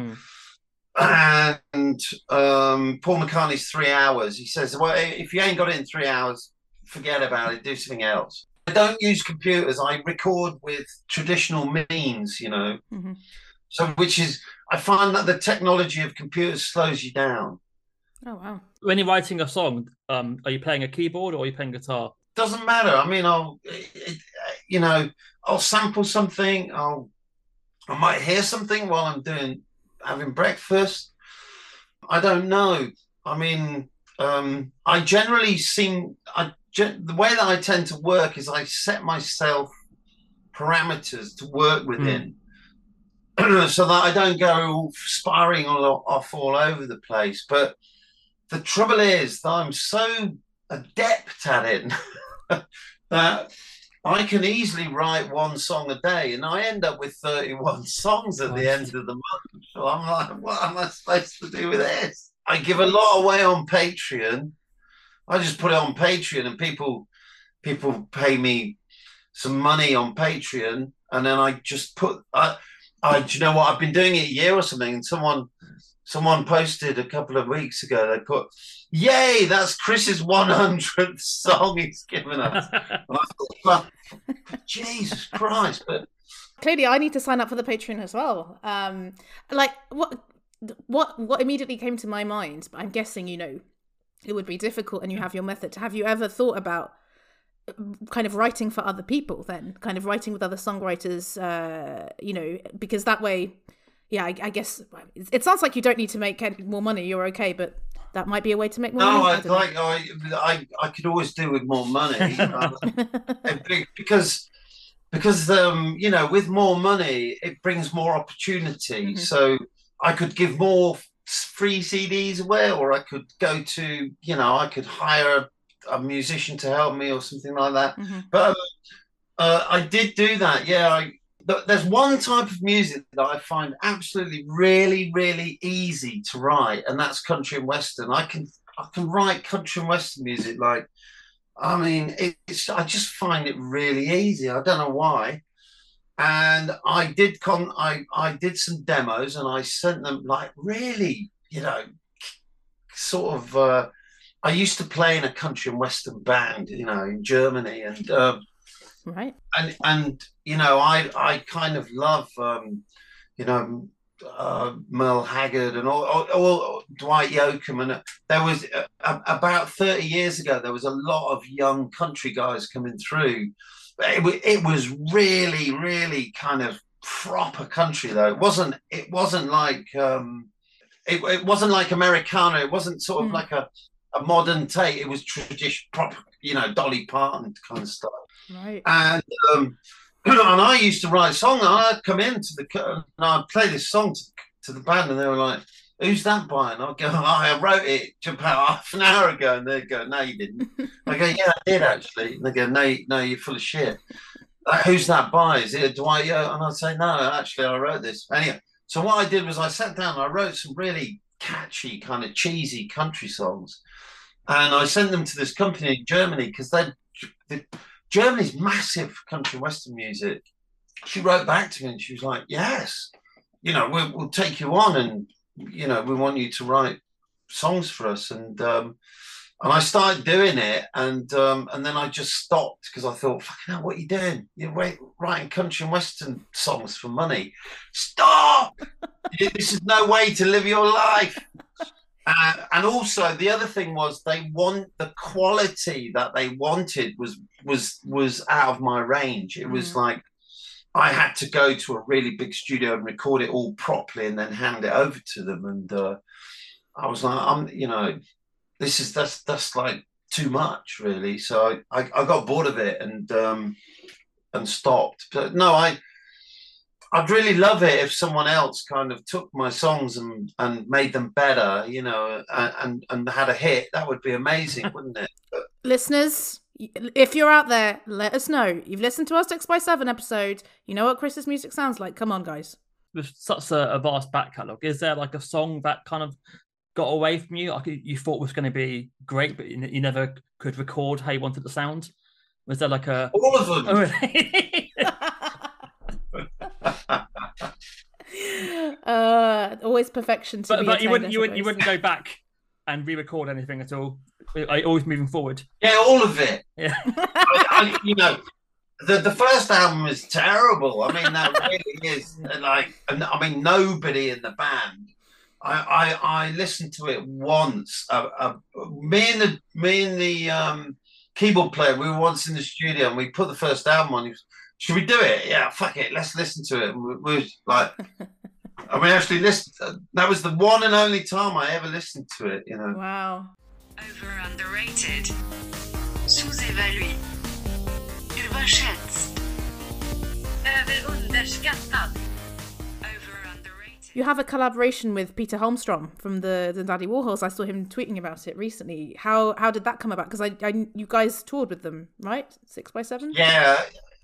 Mm. And um, Paul McCartney's three hours. He says, "Well, if you ain't got it in three hours, forget about it. Do something else." I don't use computers. I record with traditional means, you know. Mm-hmm. So, which is, I find that the technology of computers slows you down. Oh wow! When you're writing a song, um, are you playing a keyboard or are you playing guitar? doesn't matter. I mean, I'll, it, it, you know, I'll sample something. I'll, I might hear something while I'm doing having breakfast. I don't know. I mean, um, I generally seem I gen- the way that I tend to work is I set myself parameters to work hmm. within. so that I don't go sparring all, off all over the place. But the trouble is that I'm so adept at it that I can easily write one song a day, and I end up with 31 songs at the end of the month. So I'm like, what am I supposed to do with this? I give a lot away on Patreon. I just put it on Patreon, and people people pay me some money on Patreon, and then I just put. I, I, do you know what? I've been doing it a year or something, and someone someone posted a couple of weeks ago. They put, "Yay, that's Chris's 100th song he's given us." Thought, Jesus Christ! But Clearly, I need to sign up for the Patreon as well. Um, like what what what immediately came to my mind? But I'm guessing you know it would be difficult, and you have your method. Have you ever thought about uh, kind of writing for other people? Then, kind of writing with other songwriters. Uh, you know, because that way, yeah, I, I guess it, sounds like you don't need to make more money. You're okay, but that might be a way to make more no, money. I like I, I I could always do with more money uh, because because um you know with more money it brings more opportunity. Mhm. So I could give more free CDs away, or I could go to you know I could hire a musician to help me or something like that. Mhm. But um, uh, I did do that. Yeah, I, th- there's one type of music that I find absolutely really, really easy to write, and that's country and western. I can I can write country and western music like, I mean, it's I just find it really easy. I don't know why. And I did con I I did some demos and I sent them like really, you know, sort of. Uh, I used to play in a country and western band, you know, in Germany, and. Uh, right. and and you know i i kind of love um you know uh merle haggard and all, all, all dwight yoakam and there was uh, about 30 years ago there was a lot of young country guys coming through it, it was really really kind of proper country though it wasn't it wasn't like um it, it wasn't like americana it wasn't sort of Mm. like a a modern take it was tradition proper you know dolly parton kind of stuff Right. and um, and I used to write songs. And I'd come into the and I'd play this song to, to the band, and they were like, "Who's that by?" And I'd go, oh, "I wrote it about half an hour ago," and they'd go, "No, you didn't." I go, "Yeah, I did actually." And they go, "No, no, you're full of shit." Like, Who's that by? Is it Dwight Yo? And I'd say, "No, actually, I wrote this." Anyway, so what I did was I sat down and I wrote some really catchy, kind of cheesy country songs, and I sent them to this company in Germany because they. they Germany's massive country western music. She wrote back to me and she was like, "Yes, you know, we'll, we'll take you on, and you know, we want you to write songs for us." And um, and I started doing it, and um, and then I just stopped because I thought, "Fucking hell, what are you doing? You're writing country and western songs for money. Stop! this is no way to live your life." Uh, and also the other thing was they want the quality that they wanted was was was out of my range. It was Mhm. like I had to go to a really big studio and record it all properly and then hand it over to them. And uh, I was like, I'm you know, this is that's that's like too much really. So I I, I got bored of it and um, and stopped. But no, I. I'd really love it if someone else kind of took my songs and, and made them better, you know, and, and and had a hit. That would be amazing, wouldn't it? listeners, y- if you're out there, let us know. You've listened to our Six by Seven episode. You know what Chris's music sounds like. Come on, guys. With such a, a vast back catalogue, is there like a song that kind of got away from you? Like you- you thought was going to be great, but you, you never could record how you wanted the sound? Was there like a. All of them. Oh, really? uh, always perfection to but be but you wouldn't you wouldn't you wouldn't go back and re-record anything at all. Are you always moving forward. Yeah, all of it. Yeah. I, I, you know, the the first album is terrible. I mean, that really is like, I mean, nobody in the band. I I, I listened to it once. Uh, uh, me and the me and the um, keyboard player. We were once in the studio and we put the first album on. He was, Should we do it? Yeah, fuck it. Let's listen to it. And we, we were like, I mean, actually, listen. That was the one and only time I ever listened to it. You know. Wow. Over underrated. Sous-évalué. Överschätzt. Over underrated. You have a collaboration with Peter Holmstrom from the, the Dandy Warhols. I saw him tweeting about it recently. How how did that come about? Because I, I you guys toured with them, right? Six by seven. Yeah,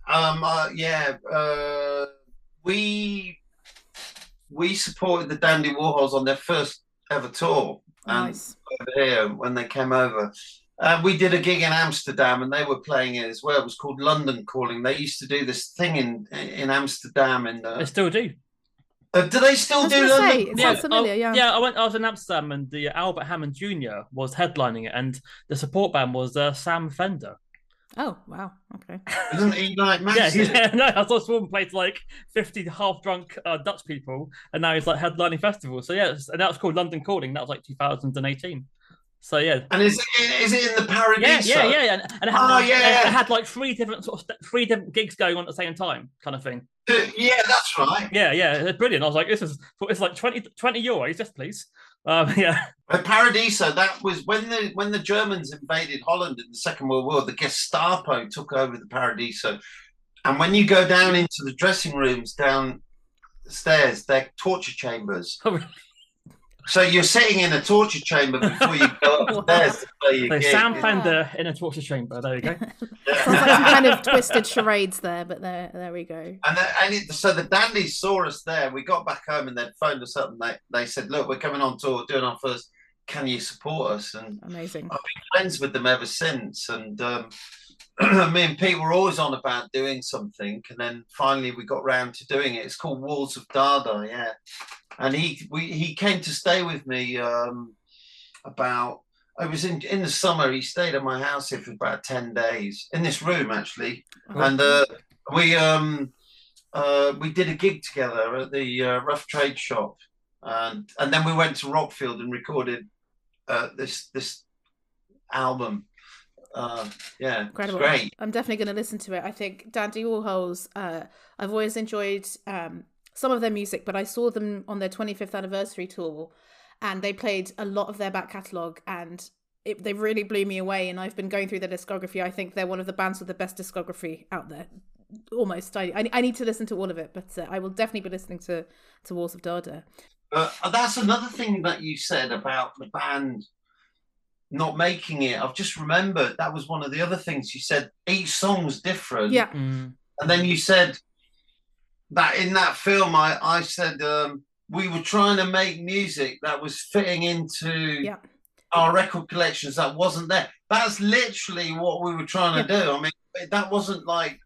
um, uh, yeah. Uh, we we supported the Dandy Warhols on their first ever tour, and over here when they came over. Uh, we did a gig in Amsterdam, and they were playing it as well. It was called London Calling. They used to do this thing in in Amsterdam. In I the, still do. uh, do they still do gonna London? say, it sounds familiar. I, Yeah. yeah. I went. I was in Amsterdam, and the Albert Hammond Jr. was headlining it, and the support band was uh, Sam Fender. Oh wow. Okay. Isn't he like Yeah, massive? yeah, no, I saw Swarm play to like fifty half drunk uh, Dutch people, and now he's like headlining festivals. So yeah, and that was called London Calling. That was like 2018. So yeah, And is it, is it in the Paradiso? yeah, yeah, yeah, yeah. And, and it, had, Oh, like, yeah. it had like three different sort of st- three different gigs going on at the same time, kind of thing. Uh, Yeah, that's right. Yeah, yeah, it's brilliant. I was like, this is it's like 20, 20 euros, just please. Um, yeah, But Paradiso, that was when the when the Germans invaded Holland in the Second World War. The Gestapo took over the Paradiso, and when you go down into the dressing rooms downstairs, they're torture chambers. Oh, really? So you're sitting in a torture chamber before you go Wow. upstairs to play your so gig. Sam Yeah. Fender in a torture chamber. There you go. Sounds like some kind of twisted charades there, but there there we go. And, the, and it, so the dandies saw us there. We got back home and they'd phoned us up and they, they said, "Look, we're coming on tour, doing our first. Can you support us?" And Amazing. I've been friends with them ever since. And um, me and Pete were always on about doing something, and then finally we got round to doing it. It's called Walls of Dada, yeah. And he we he came to stay with me um, about. I was in in the summer. He stayed at my house here for about ten days in this room actually, and uh, we um uh, we did a gig together at the uh, Rough Trade Shop, and and then we went to Rockfield and recorded uh, this this album. Uh, yeah, Incredible. it's great. I'm definitely going to listen to it. I think Dandy Warhols, uh, I've always enjoyed um, some of their music, but I saw them on their 25th anniversary tour and they played a lot of their back catalogue and it, they really blew me away. And I've been going through their discography. I think they're one of the bands with the best discography out there. Almost. I, I, I need to listen to all of it, but uh, I will definitely be listening to, to Walls of Dada. Uh, that's another thing that you said about the band not making it. I've just remembered that was one of the other things you said. Each song's different. Yeah. Mm. And then you said that in that film, I, I said um, we were trying to make music that was fitting into Yeah. our record collections that wasn't there. That's literally what we were trying to do. I mean, that wasn't like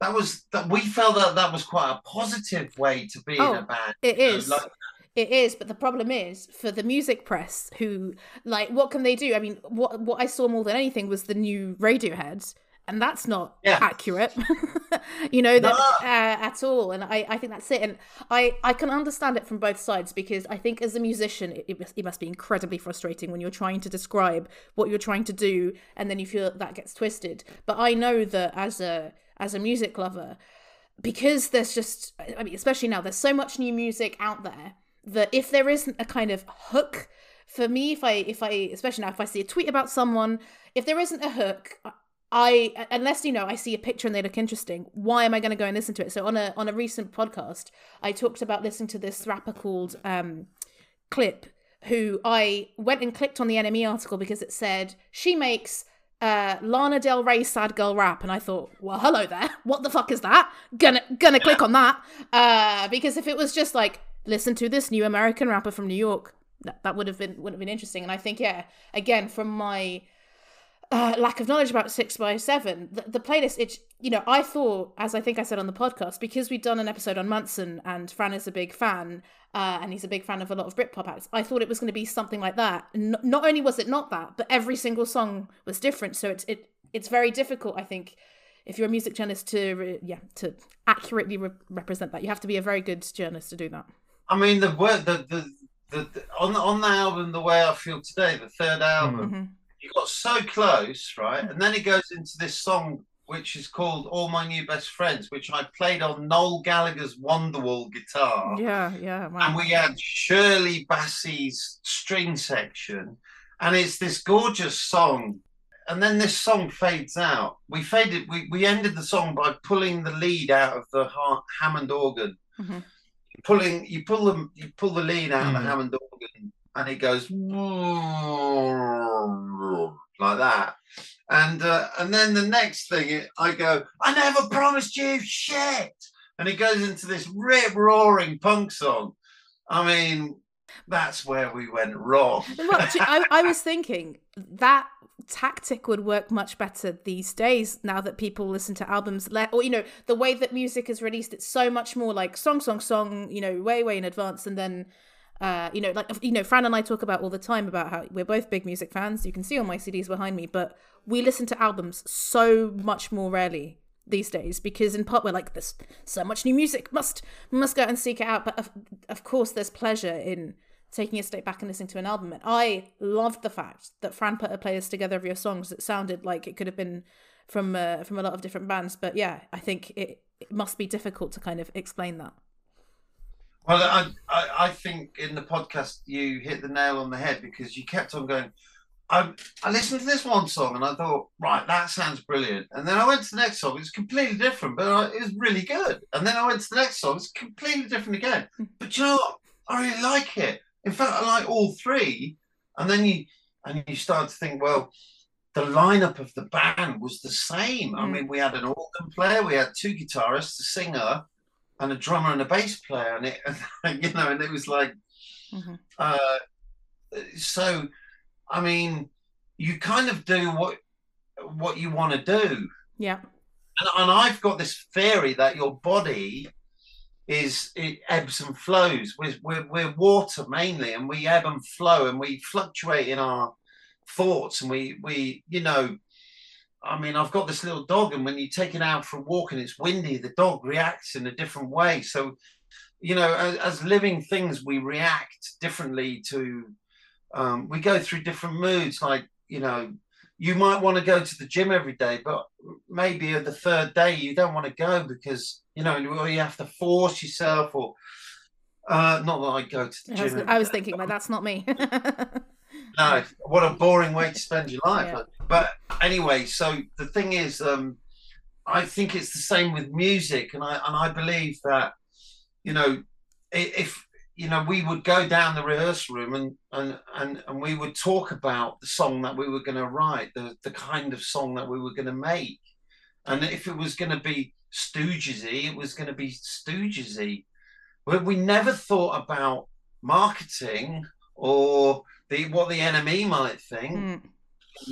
that was that we felt that that was quite a positive way to be in Oh, a band. It is. know, like- It is, but the problem is for the music press who like what can they do? I mean, what what I saw more than anything was the new Radiohead, and that's not Yeah. accurate, you know that No. uh, at all. And I I think that's it. And I I can understand it from both sides because I think as a musician it, it, must, it must be incredibly frustrating when you're trying to describe what you're trying to do and then you feel that, that gets twisted. But I know that as a as a music lover because there's just i mean especially now there's so much new music out there that if there isn't a kind of hook for me if i if i especially now if i see a tweet about someone if there isn't a hook i unless you know i see a picture and they look interesting why am i going to go and listen to it so on a on a recent podcast i talked about listening to this rapper called um clip who i went and clicked on the nme article because it said she makes uh Lana Del Rey sad girl rap and I thought, well hello there. What the fuck is that? Gonna gonna click on that. Uh because if it was just like listen to this new American rapper from New York, that, that would have been would have been interesting. And I think yeah, again from my uh, lack of knowledge about six by seven, the, the playlist. It you know I thought, as I think I said on the podcast, because we'd done an episode on Mansun and Fran is a big fan, uh, and he's a big fan of a lot of Britpop acts. I thought it was going to be something like that. Not only was it not that, but every single song was different. So it's it it's very difficult, I think, if you're a music journalist to re- yeah to accurately re- represent that. You have to be a very good journalist to do that. I mean, the word the the, the, the on on the album, the way I feel today, the third album. hmm you got so close, right? And then it goes into this song which is called All My New Best Friends, which I played on Noel Gallagher's Wonderwall guitar. Yeah, yeah. Wow. And we had Shirley Bassey's string section. And it's this gorgeous song. And then this song fades out. We faded, we, we ended the song by pulling the lead out of the ha- Hammond organ. Mhm. Pulling you pull them you pull the lead out of Mm. the Hammond organ and it goes like that. And uh, and then the next thing I go, I never promised you shit. And it goes into this rip roaring punk song. I mean, that's where we went wrong. Well, I, I was thinking that tactic would work much better these days now that people listen to albums le- or you know the way that music is released it's so much more like song song song you know way way in advance and then uh you know like you know Fran and I talk about all the time about how we're both big music fans. You can see all my CDs behind me but we listen to albums so much more rarely these days because in part we're like there's so much new music must must go and seek it out. But of, of course there's pleasure in taking a step back and listening to an album. And I loved the fact that Fran put a playlist together of your songs that sounded like it could have been from uh, from a lot of different bands. But yeah, I think it, it must be difficult to kind of explain that. Well, I, I I think in the podcast you hit the nail on the head because you kept on going. I I listened to this one song and I thought, right, that sounds brilliant. And then I went to the next song. it's completely different, but it was really good. And then I went to the next song. It's completely different again. But you know what? I really like it. In fact, I like all three. And then you and you start to think, well, the lineup of the band was the same. I Mm. mean, we had an organ player, we had two guitarists, a singer, and a drummer and a bass player, and it, you know, and it was like, Mhm. uh, so, I mean, you kind of do what what you want to do, Yeah. and, and I've got this theory that your body is it ebbs and flows. We're, we're, we're water mainly, and we ebb and flow, and we fluctuate in our thoughts, and we we you know. I mean, I've got this little dog, and when you take it out for a walk and it's windy, the dog reacts in a different way. So, you know, as, as living things, we react differently to. Um, we go through different moods. Like, you know, you might want to go to the gym every day, but maybe at the third day you don't want to go because you know or you have to force yourself, or uh, not that I go to the I was, gym. I was thinking, like, that's not me. No, what a boring way to spend your life. Yeah. But anyway, so the thing is, um, I think it's the same with music, and I and I believe that, you know, if you know, we would go down the rehearsal room and and and and we would talk about the song that we were going to write, the the kind of song that we were going to make, and if it was going to be Stoogesy, it was going to be Stoogesy. But we never thought about marketing or the what the NME might think. Mm,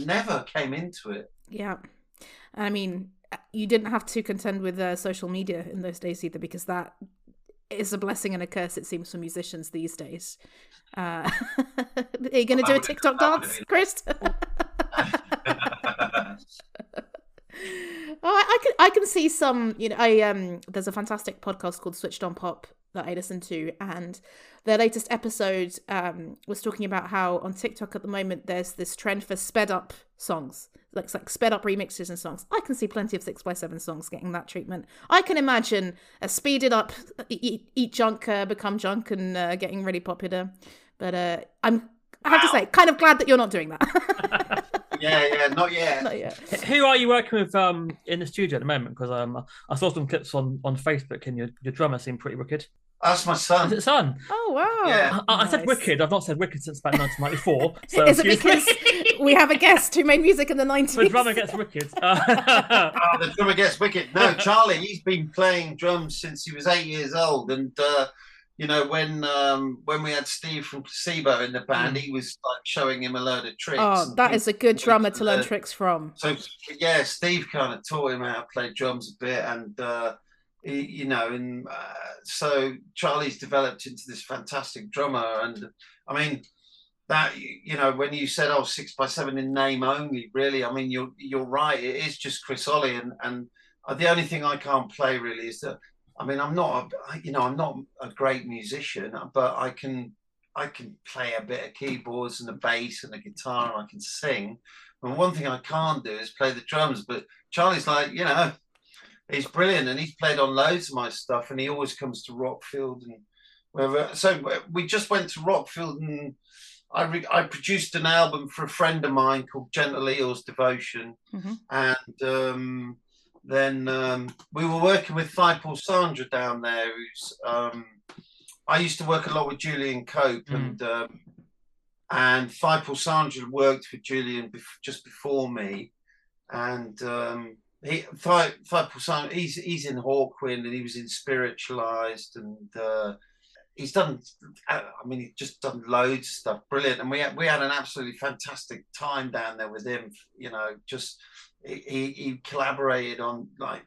Never came into it. yeah. I mean, you didn't have to contend with uh, social media in those days either, because that is a blessing and a curse, it seems, for musicians these days. Uh, are you going to do a TikTok dance. Chris? Oh, I, I can I can see some. You know, I um. There's a fantastic podcast called Switched on Pop that I listen to, and their latest episode um was talking about how on TikTok at the moment there's this trend for sped up songs, like like sped up remixes and songs. I can see plenty of six by seven songs getting that treatment. I can imagine a speeded up eat, eat junk, uh, become junk, and uh, getting really popular. But uh, I'm I have to say, kind of glad that you're not doing that. yeah, yeah, not yet. not yet. Who are you working with um in the studio at the moment? Because um I saw some clips on on Facebook and your your drummer seemed pretty wicked. That's my Is son. it son? Oh wow! Yeah. I, I said wicked. I've not said wicked since about 1994. So Is it excuse me. because we have a guest who made music in the 90s? the drummer gets wicked? Uh, Oh, the drummer gets wicked. No, Charlie, he's been playing drums since he was eight years old, and uh, you know when um, when we had Steve from Placebo in the band, he was like showing him a load of tricks. Oh, that is a good drummer to learn tricks from. So yeah, Steve kind of taught him how to play drums a bit, and uh, he, you know, and uh, so Charlie's developed into this fantastic drummer. And I mean, that you know, when you said, "Oh, six by seven in name only," really, I mean, you're you're right. It is just Chris Olley, and and uh, the only thing I can't play really is that. I mean, I'm not, a, you know, I'm not a great musician, but I can, I can play a bit of keyboards and a bass and a guitar and I can sing. And one thing I can't do is play the drums. But Charlie's like, you know, he's brilliant and he's played on loads of my stuff and he always comes to Rockfield and wherever. So we just went to Rockfield and I re- I produced an album for a friend of mine called Gentle Eels Devotion, Mhm. and um, then um, we were working with Paul Sandra down there. Who's um, I used to work a lot with Julian Cope, Mhm. and um, and Paul Sandra worked with Julian bef- just before me, and um, he Paul Sandra he's he's in Hawkwind and he was in Spiritualized and. Uh, he's done i mean he's just done loads of stuff brilliant and we had, we had an absolutely fantastic time down there with him you know just he, he he collaborated on like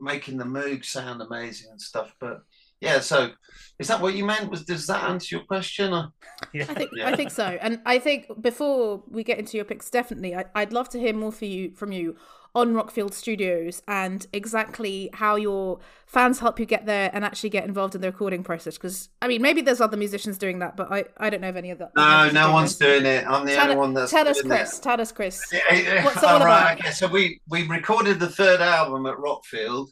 making the moog sound amazing and stuff but yeah so is that what you meant was does that answer your question or? Yeah. I think Yeah. I think so, and I think before we get into your picks, definitely, I, I'd love to hear more for you from you on Rockfield Studios and exactly how your fans help you get there and actually get involved in the recording process. Because I mean, maybe there's other musicians doing that, but I, I don't know of any of that. no no one's doing it i'm the Tell, only one that's tell us, doing it. Chris. Tell us, Chris. What's it all right, about? Okay, so we we recorded the third album at Rockfield,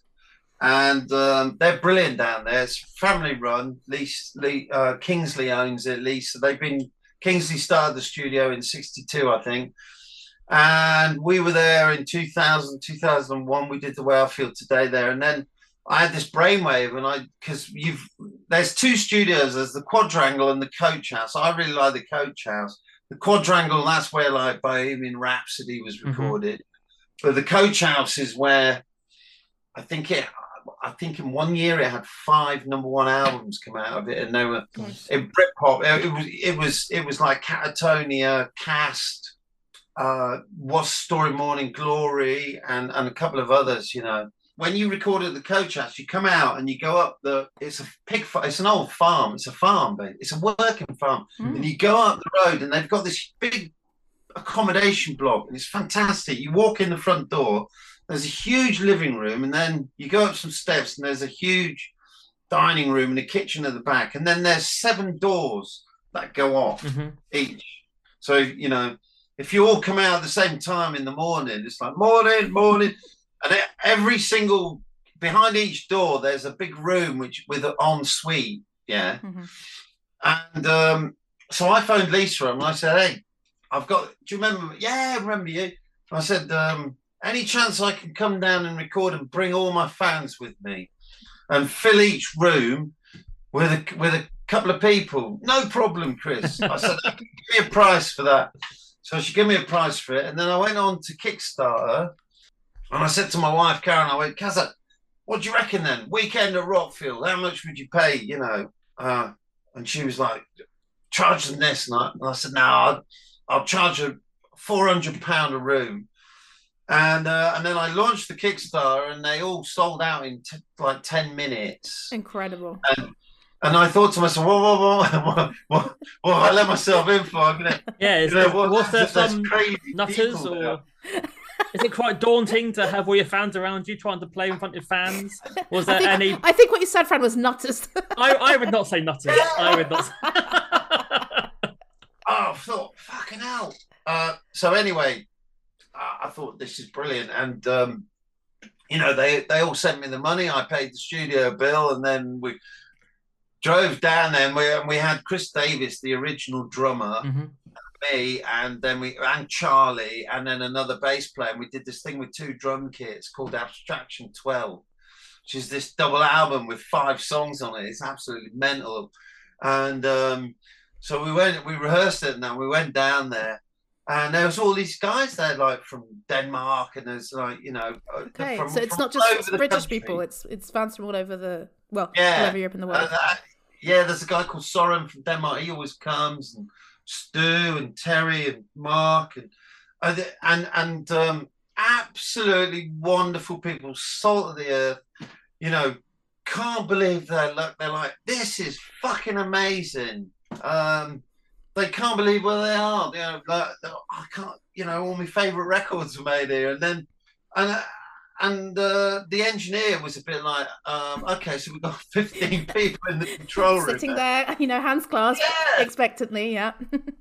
and um, they're brilliant down there. It's family run. Lease, Lee, uh, Kingsley owns it. Lease. So they've been Kingsley started the studio in '62, I think, and we were there in 2000, 2001. We did the way I feel today there, and then. I had this brainwave, and I because you've there's two studios. There's the Quadrangle and the Coach House. I really like the Coach House the quadrangle that's where like Bohemian Rhapsody was Mhm. recorded, but the Coach House is where I think it. I think in one year it had five number one albums come out of it, and they were in Britpop. It, it was it was it was like Catatonia, Cast, uh, the Story, Morning Glory, and and a couple of others. You know, when you record at the Coach House, you come out and you go up the. It's a pig. It's an old farm. It's a farm, but it's a working farm Mm. and you go up the road and they've got this big accommodation block and it's fantastic you walk in the front door there's a huge living room and then you go up some steps and there's a huge dining room and a kitchen at the back and then there's seven doors that go off Mhm. each so you know if you all come out at the same time in the morning it's like morning morning and every single behind each door there's a big room which with an ensuite yeah Mhm. and um, so I phoned Lisa and I said, Hey, I've got, do you remember? Yeah, I remember you. I said, um, Any chance I can come down and record and bring all my fans with me and fill each room with a, with a couple of people? No problem, Chris. I said, Give me a price for that. So she gave me a price for it. And then I went on to Kickstarter and I said to my wife, Karen, I went, Kaza, what do you reckon then? Weekend at Rockfield, how much would you pay? You know, uh, and she was like, charge them this. And I, and I said, no, I'll, I'll charge a £400 a room. And uh, and then I launched the Kickstarter and they all sold out in t- like 10 minutes. Incredible. And I thought to myself, whoa, whoa, whoa, what, what, what I let myself in for? I'm gonna, Yeah, is you know, there, what, was there there's some crazy nutters or is it quite daunting to have all your fans around you trying to play in front of fans? Was there I think, any? I think what you said, Fran, was nutters. I, I would not say nutters. I would not. oh, I thought, fucking hell. Uh, so anyway, I, I thought this is brilliant, and um, you know, they they all sent me the money. I paid the studio bill, and then we drove down there, and we and we had Chris Davis, the original drummer, Mhm. me, and then we and Charlie, and then another bass player. And we did this thing with two drum kits called Abstraction Twelve, which is this double album with five songs on it. It's absolutely mental, and um, so we went, we rehearsed it, and then we went down there. And there was all these guys there, like from Denmark, and there's like you know, uh, Okay, from- so it's from not just British country. people; it's it's fans from all over the well, Yeah. all over Europe and the world. And, uh, yeah, there's a guy called Soren from Denmark. He always comes, and Stu and Terry and Mark and and and, um, absolutely wonderful people, salt of the earth. You know, can't believe they're look. They're like, this is fucking amazing. Um, they can't believe where they are. You know, like, I can't. You know, all my favorite records were made here, and then and. And uh, the engineer was a bit like, um, okay, so we've got 15 people in the control room. Sitting there, you know, hands clasped, Yeah. expectantly. Yeah.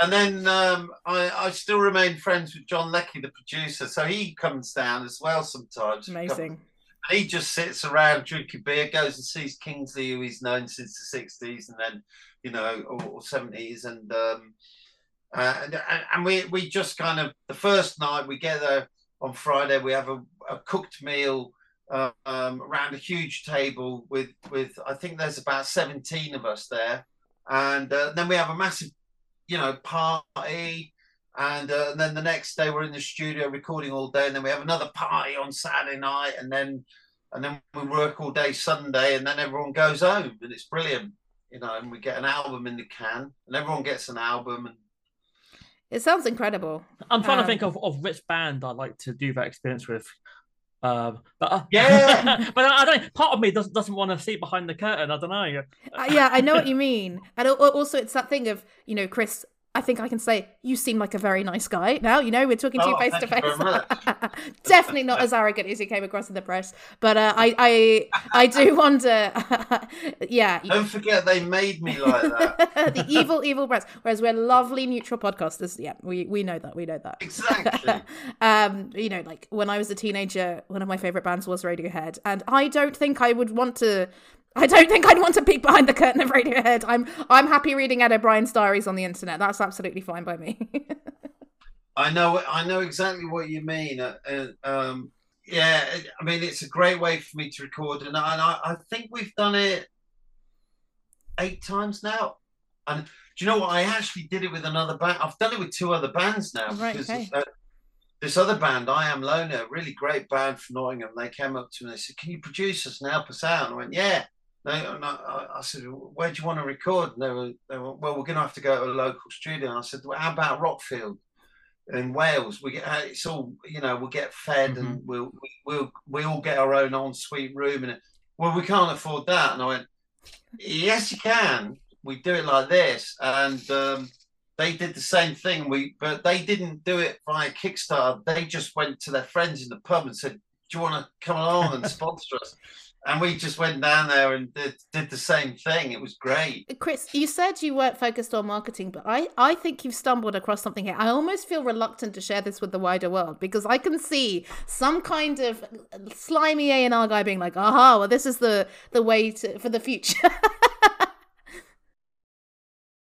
And then um, I, I still remain friends with John Leckie, the producer. So he comes down as well sometimes. Amazing. And he just sits around drinking beer, goes and sees Kingsley, who he's known since the 60s and then, you know, or, or 70s. And um, uh, and, and we, we just kind of, the first night we get there on Friday, we have a, a cooked meal uh, um, around a huge table with, with, I think there's about 17 of us there. And uh, then we have a massive, you know, party. And, uh, and then the next day we're in the studio recording all day, and then we have another party on Saturday night, and then and then we work all day Sunday, and then everyone goes home, and it's brilliant, you know. And we get an album in the can, and everyone gets an album, and It sounds incredible. I'm trying Um, to think of, of which band I'd like to do that experience with. Um, but uh, Yeah. but I, I don't. Part of me doesn't doesn't want to see behind the curtain. I don't know. Uh, yeah, I know what you mean. And also, it's that thing of, you know, Chris, I think I can say, you seem like a very nice guy. Now, you know, we're talking to you face to thank you very face. Definitely not as arrogant as you came across in the press. But uh, I, I, I do wonder, yeah. don't forget they made me like that. the evil, evil press. Whereas we're lovely, neutral podcasters. Yeah, we, we know that. We know that. Exactly. um, you know, like when I was a teenager, one of my favorite bands was Radiohead, and I don't think I would want to. I don't think I'd want to peek behind the curtain of Radiohead. I'm I'm happy reading Ed O'Brien's diaries on the internet. That's absolutely fine by me. I know, I know exactly what you mean. Uh, uh, um, yeah, I mean, it's a great way for me to record, and I, and I, I think we've done it eight times now. And do you know what? I actually did it with another band. I've done it with two other bands now. Right, because, okay. uh, this other band, I Am Loner, a really great band from Nottingham, they came up to me and they said, Can you produce us and help us out? And I went, Yeah. No, no, I I said, Where do you want to record? And they were, they were Well, we're going to have to go to a local studio. And I said, Well, how about Rockfield? in Wales, we get uh, it's all you know. We'll get fed, and we'll we, we'll we all get our own ensuite room, and it, well, we can't afford that. And I went, yes, you can. We do it like this, and um, they did the same thing. We but they didn't do it via Kickstarter. They just went to their friends in the pub and said, "Do you want to come along and sponsor us?" And we just went down there and did, did the same thing. It was great. Chris, you said you weren't focused on marketing, but I, I think you've stumbled across something here. I almost feel reluctant to share this with the wider world because I can see some kind of slimy A and R guy being like, "Aha! Well, this is the the way to for the future."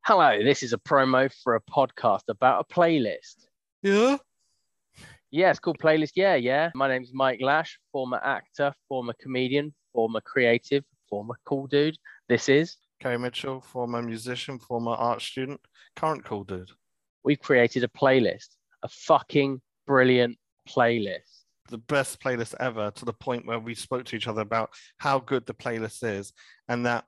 Hello, this is a promo for a podcast about a playlist. Yeah. Yeah, it's called Playlist Yeah, yeah. My name's Mike Lash, former actor, former comedian, former creative, former cool dude. This is, Kerry Mitchell, former musician, former art student, current cool dude. we've created a playlist, a fucking brilliant playlist. The best playlist ever to the point where we spoke to each other about how good the playlist is and that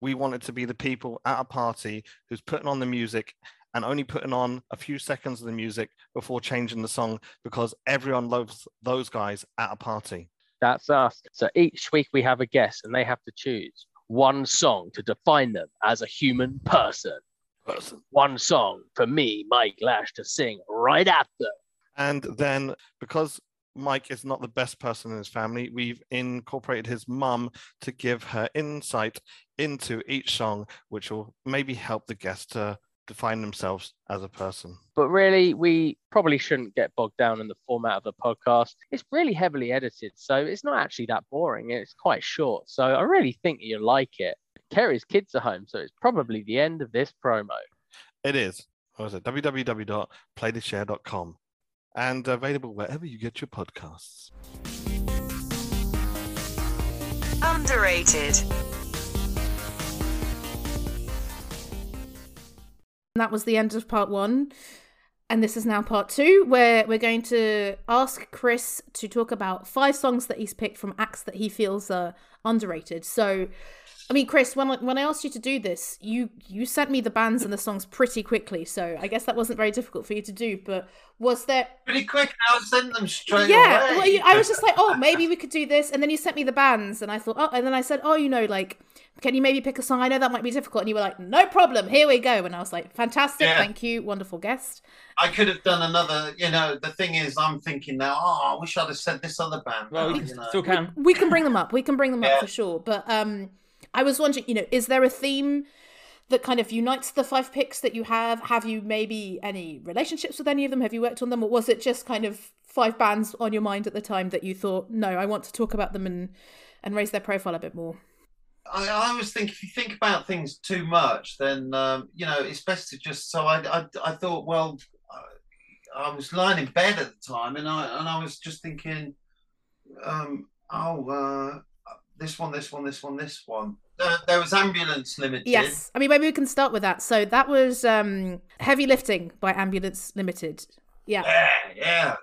we wanted to be the people at a party who's putting on the music and only putting on a few seconds of the music before changing the song because everyone loves those guys at a party. That's us. So each week we have a guest and they have to choose one song to define them as a human person. Person. One song for me, Mike Lash, to sing right at them. And then because Mike is not the best person in his family, we've incorporated his mum to give her insight into each song, which will maybe help the guest to define themselves as a person. But really, we probably shouldn't get bogged down in the format of the podcast. It's really heavily edited, so it's not actually that boring. It's quite short. So I really think you'll like it. Kerry's kids are home, so it's probably the end of this promo. It is. What was it? www.playtheshare.com and available wherever you get your podcasts. Underrated. And that was the end of part one. And this is now part two, where we're going to ask Chris to talk about five songs that he's picked from acts that he feels are underrated. So, I mean, Chris, when I, when I asked you to do this, you you sent me the bands and the songs pretty quickly, so I guess that wasn't very difficult for you to do. But was there? Pretty quick, I sent them straight yeah, away. well, you, I was just like, oh, maybe we could do this, and then you sent me the bands, and I thought, oh, and then I said, oh, you know, like, can you maybe pick a song? I know that might be difficult, and you were like, no problem, here we go, and I was like, fantastic, Yeah. thank you, wonderful guest. I could have done another. You know, the thing is, I'm thinking now. Oh, I wish I'd have said this other band. Well, now, you you know. still can. we can bring them up. We can bring them up for sure. But um, I was wondering, you know, is there a theme that kind of unites the five picks that you have? Have you maybe any relationships with any of them? Have you worked on them, or was it just kind of five bands on your mind at the time that you thought, no, I want to talk about them and and raise their profile a bit more? I, I always think if you think about things too much, then um, you know it's best to just. So I, I, I thought, well, I, I was lying in bed at the time, and I and I was just thinking, um, oh, uh, this one, this one, this one, this one. There, there was Ambulance Limited. Yes, I mean maybe we can start with that. So that was um, heavy lifting by Ambulance Limited. Yeah. Yeah, yeah.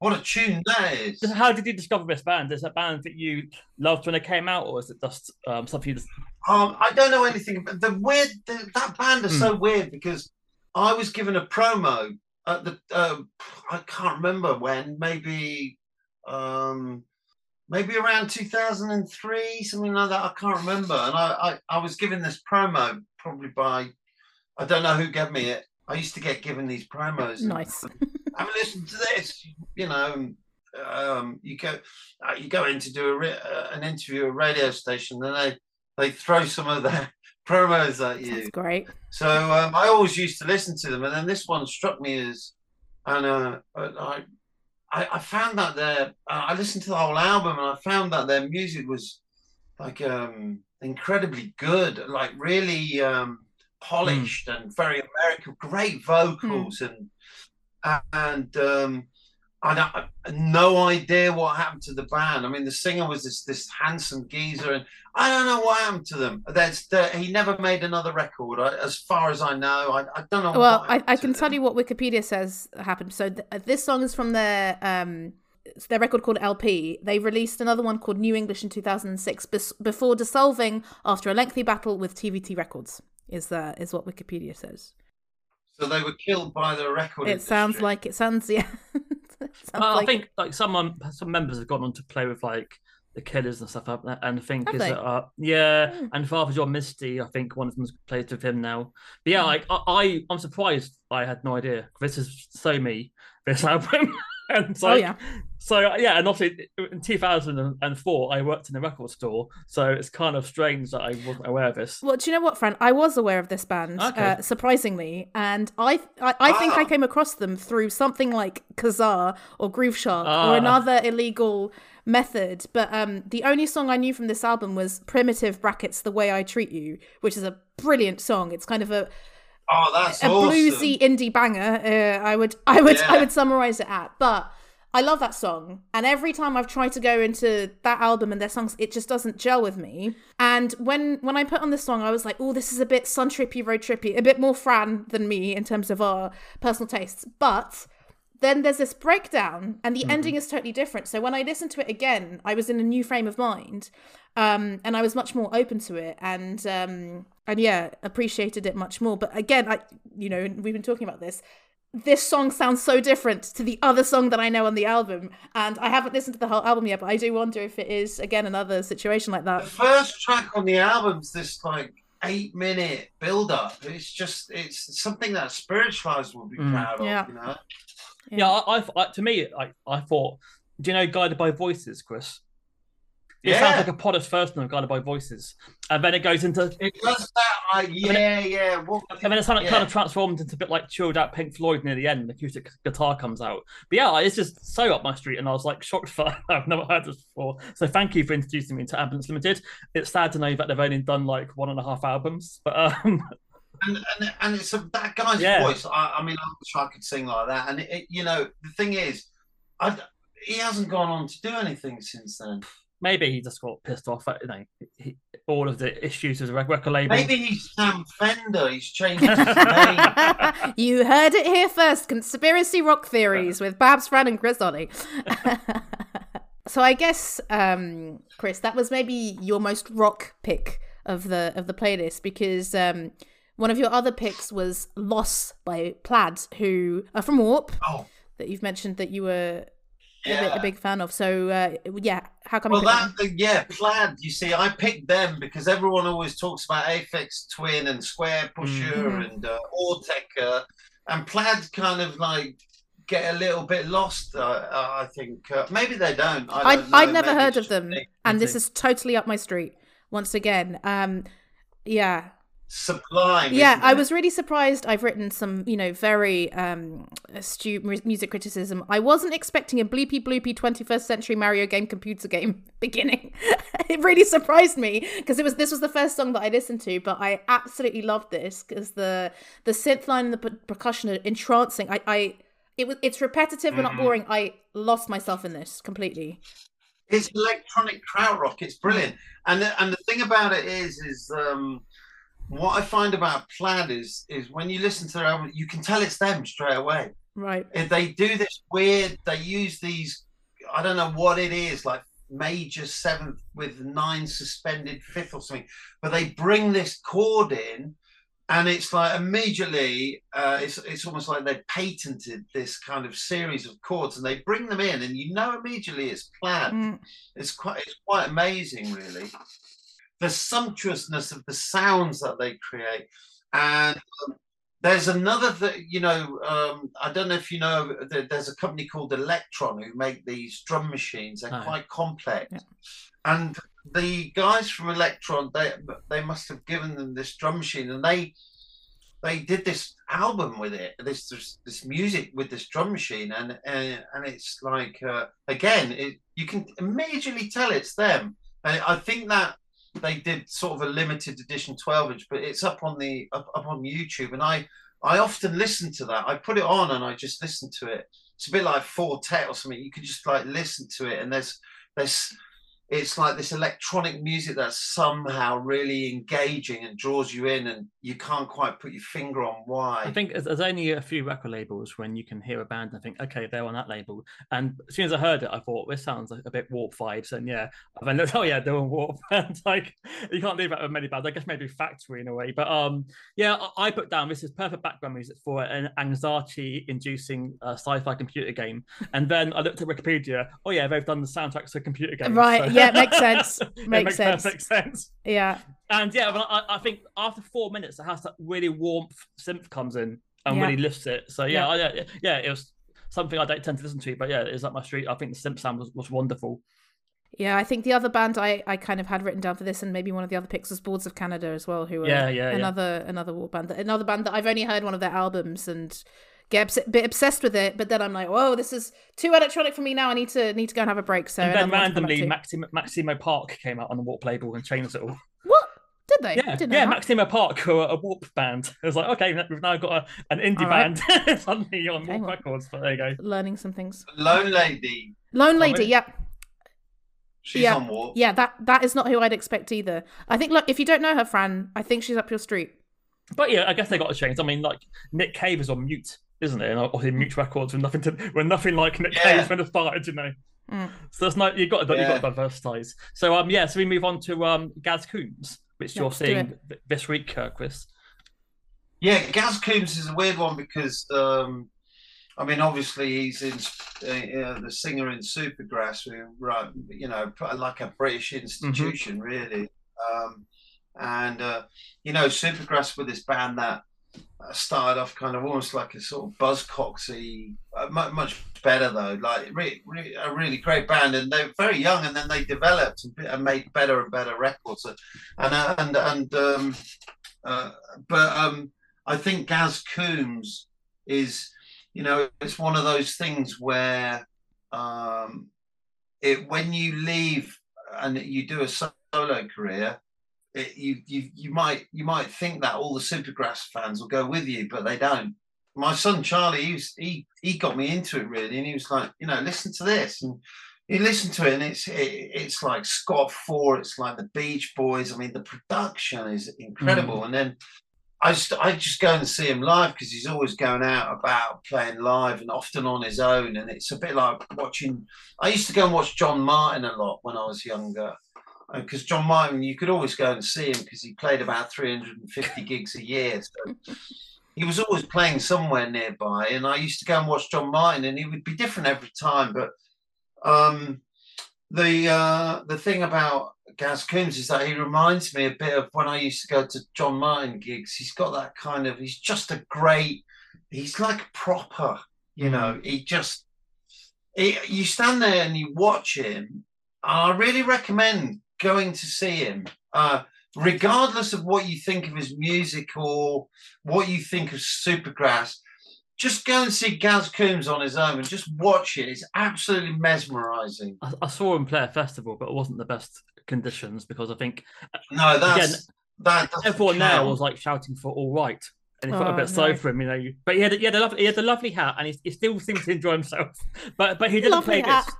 What a tune that is. Just How did you discover this band? Is it a band that you loved when it came out, or is it just um, something you just Um, I don't know anything about the weird. The, that band is so weird because I was given a promo at the. Uh, I can't remember when. Maybe, um, maybe around two thousand and three, something like that. I can't remember. And I, I, I was given this promo probably by. I don't know who gave me it. I used to get given these promos. and Nice. have a listen to this. You know, um, you go, uh, you go in to do a re- uh, an interview at a radio station, and they they throw some of their promos at you. That's great. So um, I always used to listen to them, and then this one struck me as, and uh, I, I, I found that their, uh, I listened to the whole album, and I found that their music was like um, incredibly good, like really um, polished and very American, great vocals, and and um, I, don't- I no idea what happened to the band. I mean, the singer was this this handsome geezer, and I don't know what happened to them. There's the, he never made another record, I, as far as I know. I, I don't know. Well, what I, I can tell them. you what Wikipedia says happened. So th- this song is from their um their record called LP. They released another one called New English in 2006 bes- before dissolving after a lengthy battle with TVT Records. Is that is what Wikipedia says? So they were killed by the record. It sounds like it sounds yeah. It sounds Well, like- I think like someone, some members have gone on to play with like the Killers and stuff like that, and I think Have is they? it, uh, yeah, Hmm. and Father John Misty, I think one of them's plays with him now. But yeah, Hmm. like I, I, I'm surprised I had no idea. This is so me, this album, and it's Oh, yeah. So yeah, and obviously in 2004 I worked in a record store, so it's kind of strange that I wasn't aware of this. Well, do you know what, Fran? I was aware of this band, Okay. uh, surprisingly, and I I, I think I Ah. came across them through something like Kazaa or Grooveshark Ah. or another illegal method. But um, the only song I knew from this album was "Primitive" brackets "The Way I Treat You," which is a brilliant song. It's kind of a Oh, that's a awesome. bluesy indie banger. Uh, I would I would I would summarize it at, but. I love that song, and every time I've tried to go into that album and their songs, it just doesn't gel with me. And when when I put on this song, I was like, "Oh, this is a bit sun trippy, road trippy, a bit more Fran than me in terms of our personal tastes." But then there's this breakdown, and the ending is totally different. So when I listened to it again, I was in a new frame of mind, um, and I was much more open to it, and um, and yeah, appreciated it much more. But again, I you know we've been talking about this. This song sounds so different to the other song that I know on the album, and I haven't listened to the whole album yet. But I do wonder if it is again another situation like that. The that. first track on the album's this like eight minute build up. It's just it's something that spiritualized will be Mm. proud of. Yeah. You know. Yeah, I, I, I to me, I, I thought, do you know Guided by Voices, Chris? It Yeah. sounds like a Podders first one, Guided by Voices, and then it goes into It does that. I, yeah, yeah. What, And then it's kind of, yeah. kind of transformed into a bit like chilled out Pink Floyd near the end. The acoustic guitar comes out. But yeah, it's just so up my street, and I was like shocked that I've never heard this before. So thank you for introducing me to Ambulance Limited. It's sad to know that they've only done like one and a half albums, but um, and, and and it's a, that guy's Yeah. voice. I, I mean, I wish I could sing like that. And it, it- you know, the thing is, I he hasn't gone on to do anything since then. maybe he just got pissed off at you know he, all of the issues with the record label. Maybe he's Sam Fender. He's changed his name. you heard it here first. Conspiracy rock theories with Babs Fran and Chris Olley. so I guess, um, Chris, that was maybe your most rock pick of the of the playlist because um, one of your other picks was "Loss" by Plaid, who are from Warp. Oh, That you've mentioned that you were a, bit, yeah. a big fan of. So uh, yeah, how come? Well, that yeah, plaid. You see, I picked them because everyone always talks about Aphex Twin and Squarepusher Mhm. and uh, Autechre, and plaid kind of like get a little bit lost. Uh, I think uh, maybe they don't. I I don't know. I'd never Maybe heard of them, and this is totally up my street. Once again, um, yeah, Sublime. yeah. I was really surprised. I've written some, you know, very um, astute music criticism. I wasn't expecting a bleepy bloopy 21st century Mario game computer game beginning. it really surprised me because it was this was the first song that I listened to, but I absolutely loved this because the the synth line and the per- percussion are entrancing. I, I it was it's repetitive but not Mhm. boring. I lost myself in this completely. It's electronic krautrock. It's brilliant. And the, and the thing about it is, is um, what I find about Plaid is, is when you listen to their album, you can tell it's them straight away. Right. If they do this weird, they use these, I don't know what it is, like major seventh with nine suspended fifth or something, but they bring this chord in. And it's like immediately, uh, it's it's almost like they patented this kind of series of chords, and they bring them in, and you know immediately it's plaid. Mm. It's quite it's quite amazing, really. The sumptuousness of the sounds that they create, and um, there's another that you know. Um, I don't know if you know. There's a company called Elektron who make these drum machines. They're Oh. quite complex, Yeah. and the guys from Elektron they they must have given them this drum machine, and they they did this album with it this this, this music with this drum machine and and, and it's like uh, again it, you can immediately tell it's them and i think that they did sort of a limited edition 12 inch but it's up on the up, up on youtube. And i i often listen to that. I put it on and i just listen to it. It's a bit like Four Tet or something. You can just like listen to it and there's there's it's like this electronic music that's somehow really engaging and draws you in and you can't quite put your finger on why I think there's, there's only a few record labels when you can hear a band and think, okay, they're on that label. And as soon as I heard it, I thought this sounds like a bit Warp vibes. And yeah, I then looked, oh yeah, they're on Warp. and like you can't do that with many bands. I guess maybe Factory in a way. But um, yeah, I, I put down this is perfect background music for an anxiety-inducing uh, sci-fi computer game. And then I looked at Wikipedia. Oh yeah, they've done the soundtracks for computer games. Right, so- yeah, it makes sense. Makes makes sense. perfect sense. Yeah. And yeah, I, I think after four minutes, it has that really warmth synth comes in and Yeah. really lifts it. So yeah, Yeah. I, yeah, yeah, it was something I don't tend to listen to, but yeah, it's up my street. I think the synth sound was, was wonderful. Yeah, I think the other band I, I kind of had written down for this, and maybe one of the other picks was Boards of Canada as well, who are Yeah, yeah, yeah. another another war band, another band that I've only heard one of their albums and get obs- bit obsessed with it. But then I'm like, whoa, this is too electronic for me now. I need to need to go and have a break. So and then another one to come back randomly. Maximo, Maximo Park came out on the Warp label and changed it all. what did they? Yeah, didn't yeah, that. Maximo Park, who are a Warp band. It was like, okay, we've now got a, an indie All right. band suddenly you're on Okay, Warp well. Records. But there you go. learning some things. lone lady Lone Oh, Lady, Yep. yeah, she's Yeah. on warp yeah. That that is not who I'd expect either. I think, look, if you don't know her, Fran, I think she's up your street. But yeah, I guess they got to change. I mean, like Nick Cave is on mute, isn't it? And obviously, mute records with nothing to, with nothing like Nick Yeah. Cave when it started, you know. Mm. So that's not you got to you Yeah. got to diversify. So um yeah, so we move on to um Gaz Coombes, which you're seeing th- this week, uh, Chris. Yeah, Gaz Coombes is a weird one because um, I mean, obviously he's in uh, uh, the singer in Supergrass, who right, you know, like a British institution, really. Um, and uh, you know, Supergrass with this band that started off kind of almost like a sort of buzzcocksy, uh, much better though, like re- re- a really great band, and they're very young, and then they developed and, and made better and better records, and uh, and and um, uh, but um, I think Gaz Coombes is, you know, it's one of those things where um, it when you leave and you do a solo career, it, you you you might you might think that all the Supergrass fans will go with you, but they don't. My son Charlie, he was, he he got me into it really, and he was like, you know, listen to this, and you listen to it, and it's it, it's like Scott Four, it's like the Beach Boys. I mean, the production is incredible, mm. and then. I just, I just go and see him live because he's always going out about playing live and often on his own. And it's a bit like watching. I used to go and watch John Martyn a lot when I was younger, because John Martyn, you could always go and see him because he played about 350 gigs a year. So he was always playing somewhere nearby, and I used to go and watch John Martyn, and he would be different every time. But um, the uh, the thing about Gaz Coombes is that he reminds me a bit of when I used to go to John Martyn gigs. He's got that kind of. He's just a great. He's like proper. You know, he just. He, you stand there and you watch him. I really recommend going to see him. Uh, regardless of what you think of his music or what you think of Supergrass, just go and see Gaz Coombes on his own and just watch it. It's absolutely mesmerizing. I, I saw him play a festival, but it wasn't the best conditions because I think No, that's Again, that. doesn't everyone there was like shouting for all right. And he felt Oh, a bit slow no. for him, you know. But he had, he had a lovely, he had a lovely hat, and he, he still seemed to enjoy himself. But but he didn't Lovely play hat. this.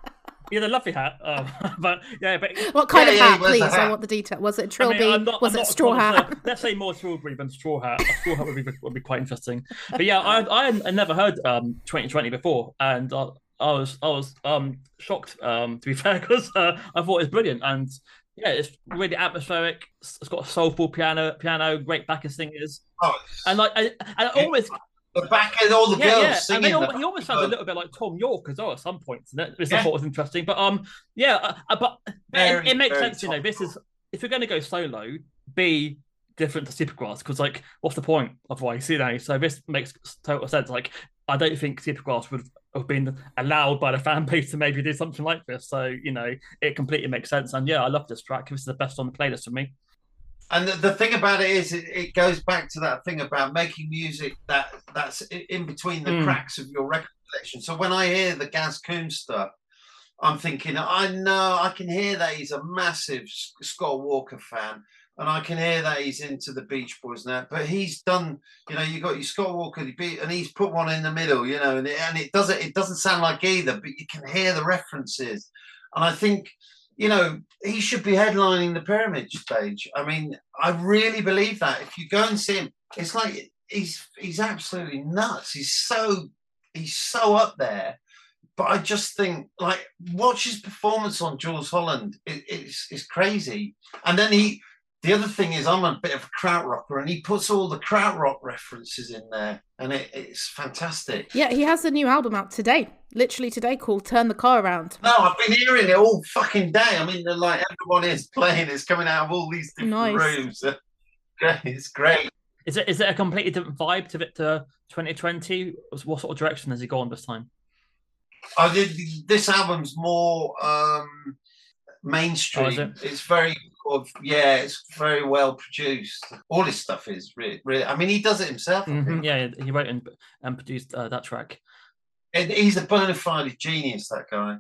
He had a lovely hat, um, but yeah, but What kind Yeah, of yeah, hat, it was a please? I want the detail. Was it trilby? I'm not- was I'm it straw connoisseur. hat? Let's say more strawberry than straw hat. A straw hat would be would be quite interesting. But yeah, I I had never heard um 2020 before, and I, I was I was um shocked um to be fair because uh, I thought it was brilliant and yeah, it's really atmospheric. It's it's got a soulful piano, piano, great backing singers, Oh, and like I, and I Yeah. always the back end, all the yeah, girls yeah. Singing. that. he almost sounds a little bit like Thom Yorke as well at some points, and that- Yeah. thought was interesting. But um, yeah, uh, uh, but Very, it, it makes sense, you know. This is if you're going to go solo, be different to Supergrass because like, what's the point otherwise? You know, so this makes total sense. Like, I don't think Supergrass would have been allowed by the fan base to maybe do something like this. So you know, it completely makes sense. And yeah, I love this track. This is the best on the playlist for me. And the, the thing about it is, it, it goes back to that thing about making music that that's in between the Mm. cracks of your record collection. So when I hear the Gaz Coombes stuff, I'm thinking, I know I can hear that he's a massive Scott Walker fan, and I can hear that he's into the Beach Boys now. But he's done, you know, you got your Scott Walker, and he's put one in the middle, you know, and it, and it doesn't it doesn't sound like either, but you can hear the references, and I think you know, he should be headlining the pyramid stage. I mean, I really believe that. If you go and see him, it's like he's he's absolutely nuts. He's so he's so up there. But I just think like watch his performance on Jools Holland. It, it's it's crazy. And then he the other thing is I'm a bit of a krautrocker and he puts all the krautrock references in there and it, it's fantastic. Yeah, he has a new album out today, literally today, called "Turn the Car Around." No, I've been hearing it all fucking day. I mean, like everyone is playing. It's coming out of all these different Nice. rooms. It's great. Is it is it a completely different vibe to it to 2020? What sort of direction has he gone this time? I did this album's more um mainstream. Oh, it? It's very sort of yeah, it's very well produced. All his stuff is really, really I mean, he does it himself. I Mhm. Yeah, he wrote and, and produced uh, that track. And he's a bona fide genius. That guy.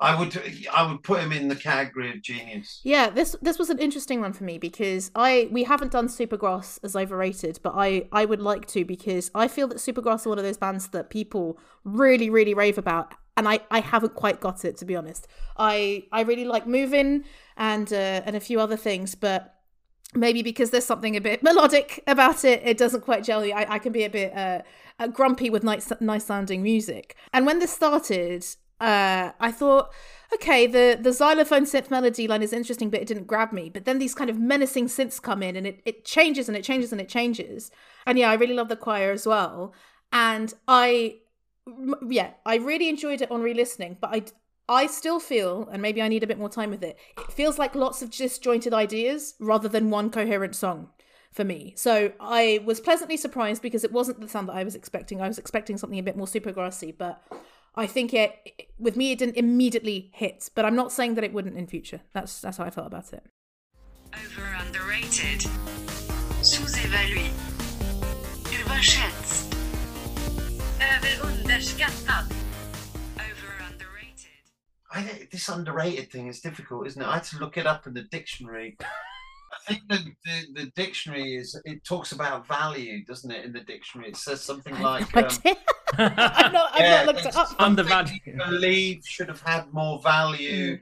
I would I would put him in the category of genius. Yeah, this this was an interesting one for me because I we haven't done Supergrass as overrated, but I I would like to because I feel that Supergrass are one of those bands that people really really rave about, and I I haven't quite got it to be honest. I I really like Moving and uh, and a few other things, but maybe because there's something a bit melodic about it, it doesn't quite gel. I, I can be a bit uh, uh, grumpy with nice nice sounding music. And when this started, uh, I thought, okay, the the xylophone synth melody line is interesting, but it didn't grab me. But then these kind of menacing synths come in, and it it changes and it changes and it changes. And yeah, I really love the choir as well. And I, yeah, I really enjoyed it on re-listening, but I. I still feel, and maybe I need a bit more time with it, it feels like lots of disjointed ideas rather than one coherent song for me. So I was pleasantly surprised because it wasn't the sound that I was expecting. I was expecting something a bit more supergrassy, but I think it with me it didn't immediately hit. But I'm not saying that it wouldn't in future. That's that's how I felt about it. Over underrated. Sous-évalué. Überschätzt. Överunderskattad. Over underrated. I think this underrated thing is difficult, isn't it? I had to look it up in the dictionary. I think the, the, the dictionary is it talks about value, doesn't it? In the dictionary, it says something like I um, did. I've not, I've yeah, not looked it it's up. something Undervalued. believe should have had more value Mm.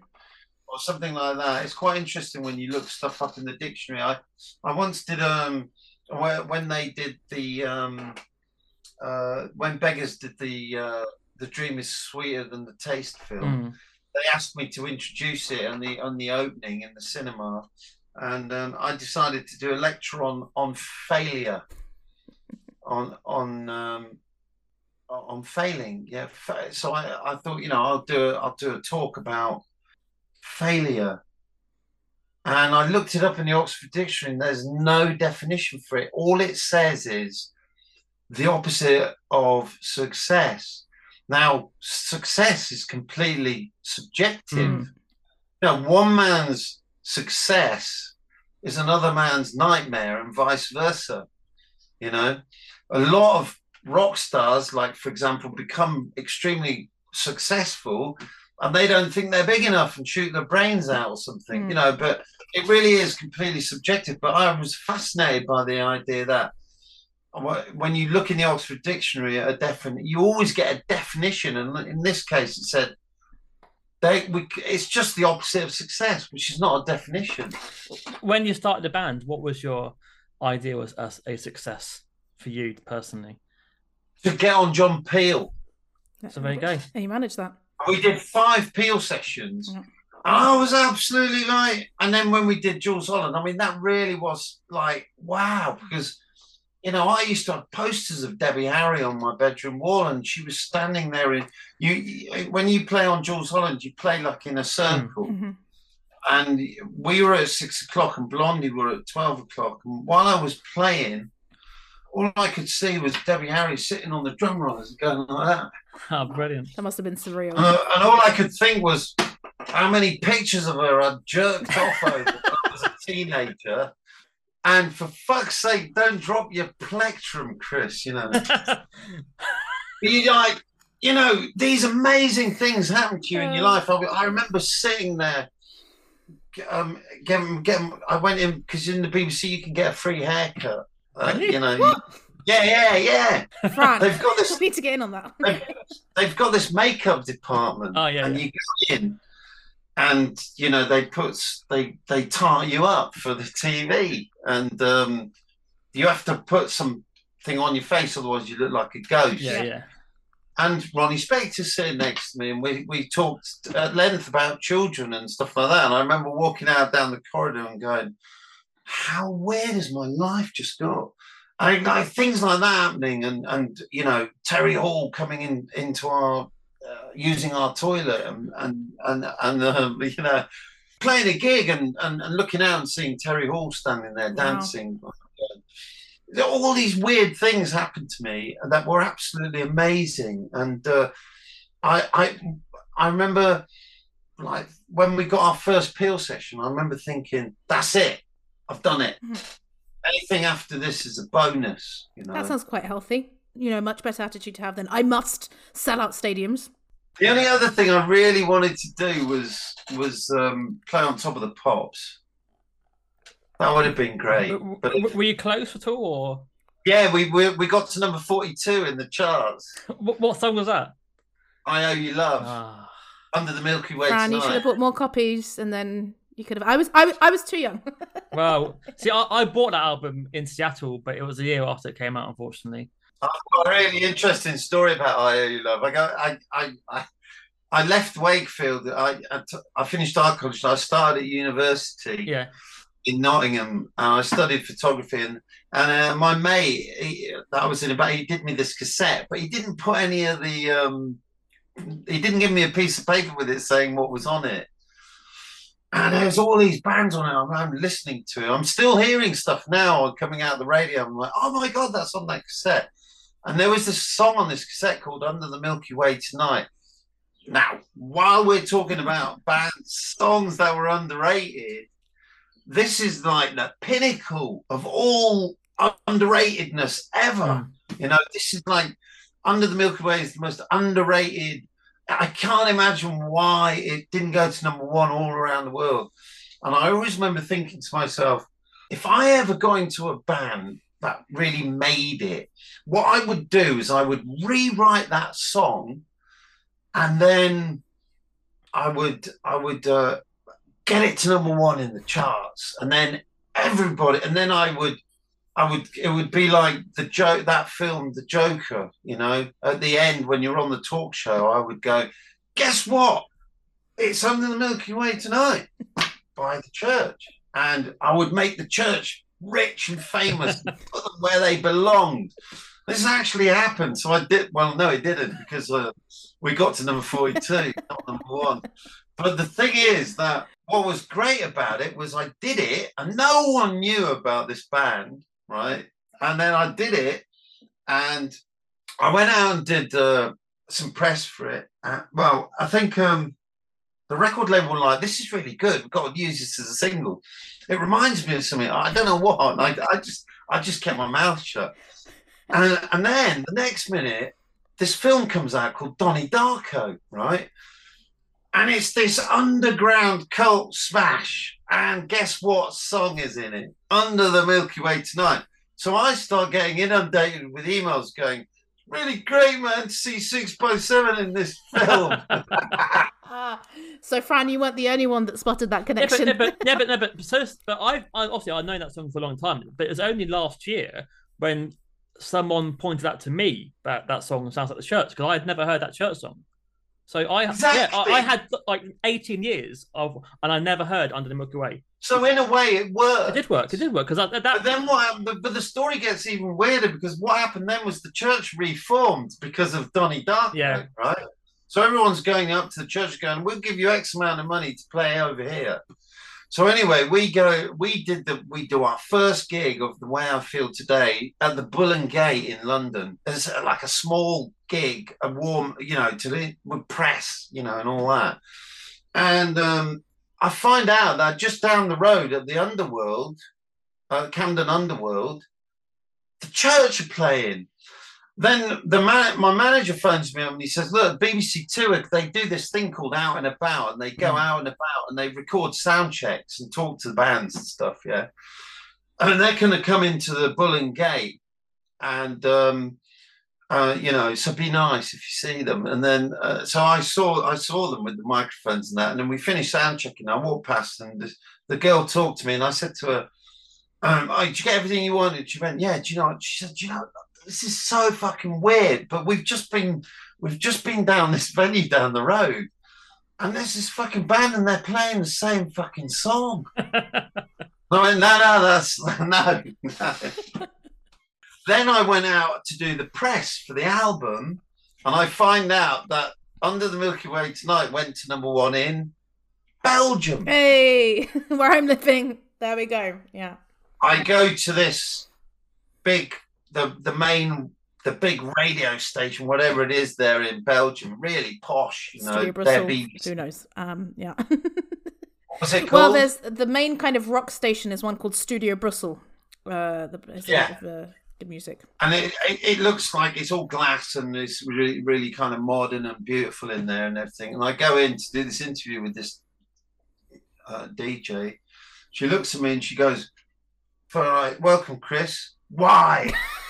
or something like that. It's quite interesting when you look stuff up in the dictionary. I I once did um where- when they did the um uh when beggars did the uh the dream is sweeter than the taste film Mm. they asked me to introduce it on the on the opening in the cinema, and um, I decided to do a lecture on on failure, on on um, on failing. Yeah, so I, I thought you know I'll do a, I'll do a talk about failure, and I looked it up in the Oxford Dictionary. and There's no definition for it. All it says is the opposite of success. Now, success is completely subjective. Mm. You know, one man's success is another man's nightmare, and vice versa. You know, a lot of rock stars, like for example, become extremely successful, and they don't think they're big enough and shoot their brains out or something. Mm. You know, but it really is completely subjective. But I was fascinated by the idea that when you look in the Oxford Dictionary at a definite, you always get a definition, and in this case, it said they we, it's just the opposite of success, which is not a definition. When you started the band, what was your idea as, as a success for you personally? To get on John Peel, So there you go. And you managed that. we did five Peel sessions. Yeah. I was absolutely like, and then when we did Jools Holland, I mean, that really was like, wow, because you know, I used to have posters of Debbie Harry on my bedroom wall, and she was standing there. In you, you when you play on Jools Holland, you play like in a circle. hmm and we were at six o'clock and Blondie were at 12 o'clock. And while I was playing, all I could see was Debbie Harry sitting on the drum rollers going like that. Ah, brilliant. That must have been surreal. Uh, and all I could think was how many pictures of her I'd jerked off over when I was a teenager. And for fuck's sake, don't drop your plectrum, Chris, you know. you like, you know, these amazing things happen to you in your life. I, I remember sitting there, um, getting, getting, I went in because in the BBC you can get a free haircut. Uh, you know, What? yeah, yeah, yeah. Fran, They've got this. we need to get in on that. They've, they've got this makeup department, Oh, yeah, and yeah. you go in, and you know they put they they tar you up for the TV, and um, you have to put something on your face, otherwise you look like a ghost. Yeah, yeah. And Ronnie Spector's sitting next to me, and we, we talked at length about children and stuff like that. And I remember walking out down the corridor and going, "How weird has my life just got?" I like things like that happening, and and you know Terry Hall coming in into our uh, using our toilet, and and and, and um, you know playing a gig and, and and looking out and seeing Terry Hall standing there Wow. dancing. All these weird things happened to me that were absolutely amazing, and uh, I I I remember like when we got our first peel session. I remember thinking, "That's it, I've done it." Mhm. Anything after this is a bonus, you know. That sounds quite healthy. You know, much better attitude to have than I must sell out stadiums. The only other thing I really wanted to do was was um, play on top of the pops. That would have been great. But w- were you close at all, or yeah, we, we we got to number forty two in the charts. what, what song was that? I owe you love Ah, under the Milky Way Fran, you should have bought more copies, and then you could have. I was, I was, I was too young. well, see, I, I bought that album in Seattle, but it was a year after it came out, unfortunately. I've got a really interesting story about I love. I got I I I, I left Wakefield. I I, t- I finished art college. I started at university. Yeah. in Nottingham. And I studied photography, and and uh, my mate he, that I was in about, he did me this cassette, but he didn't put any of the. Um, he didn't give me a piece of paper with it saying what was on it. And there's all these bands on it. I'm, I'm listening to it. I'm still hearing stuff now coming out of the radio. I'm like, oh my god, that's on that cassette. And there was this song on this cassette called "Under the Milky Way Tonight." Now, while we're talking about band songs that were underrated, this is like the pinnacle of all underratedness ever. Hmm. You know, this is like Under the Milky Way is the most underrated. I can't imagine why it didn't go to number one all around the world. And I always remember thinking to myself, if I ever got into a band that really made it, what I would do is I would rewrite that song and then I would I would uh, get it to number one in the charts, and then everybody, and then I would, I would, it would be like the joke that film, The Joker. You know, at the end when you're on the talk show, I would go, guess what? it's under the Milky Way tonight by the church. And I would make the church rich and famous, and put them where they belonged. This actually happened. So I did, well, no, it didn't because uh, we got to number 42, not number one. But the thing is that what was great about it was I did it and no one knew about this band, right? And then I did it and I went out and did uh, some press for it. Uh, well, I think um, the record label like, this is really good. We've got to use this as a single. It reminds me of something. I don't know what. And I, I just I just kept my mouth shut. And, and then the next minute, this film comes out called Donnie Darko, right? And it's this underground cult smash. And guess what song is in it? Under the Milky Way Tonight. So I start getting inundated with emails going, really great, man, to see Six by Seven in this film. Ah, so Fran, you weren't the only one that spotted that Yeah, but, connection. yeah, but, yeah, but, no, but, so, but I've, I, obviously, I've known that song for a long time, but it was only last year when someone pointed out to me that that song sounds like the church because I had never heard that church song. So I, yeah, I, I had like 18 years of, and I never heard Under the Milky Way. so in a way, it worked. It did work. It did work because that, But then what happened? But, but the story gets even weirder because what happened then was the church reformed because of Donnie Darko, Yeah. right? So everyone's going up to the church going, "We'll give you X amount of money to play over here." So anyway, we go. We did the. We do our first gig of the way I feel today at the Bull and Gate in London. It's like a small gig, a warm, you know, to the with press, you know, and all that. And um, I find out that just down the road at the Underworld, uh, Camden Underworld, the church are playing. Then the man, my manager phones me up and he says, "Look, BBC Two, they do this thing called Out and About, and they go Mm. out and about and they record sound checks and talk to the bands and stuff. Yeah, and they're going to come into the Bull and Gate, and um, uh, you know, so be nice if you see them. And then, uh, so I saw, I saw them with the microphones and that. And then we finished sound checking. I walked past, and this, the girl talked to me, and I said to her, um, "Oh, did you get everything you wanted?" She went, "Yeah." Do you know? She said, "Do you know, this is so fucking weird, but we've just been, we've just been down this venue down the road." And there's this fucking band, and they're playing the same fucking song. I went, no, no, that's no, no. then I went out to do the press for the album, and I find out that Under the Milky Way Tonight went to number one in Belgium. hey, where I'm living. There we go. Yeah. I go to this big, the the main, the big radio station, whatever it is, there in Belgium, really posh, you know. Brussels. BBC Who knows? Um, yeah. What's it called? well, there's the main kind of rock station is one called Studio Brussels. Uh, the, it's a lot Yeah. of the, the music. and it, it, it looks like it's all glass and it's really really kind of modern and beautiful in there and everything and i go in to do this interview with this uh, dj she looks at me and she goes all right welcome chris why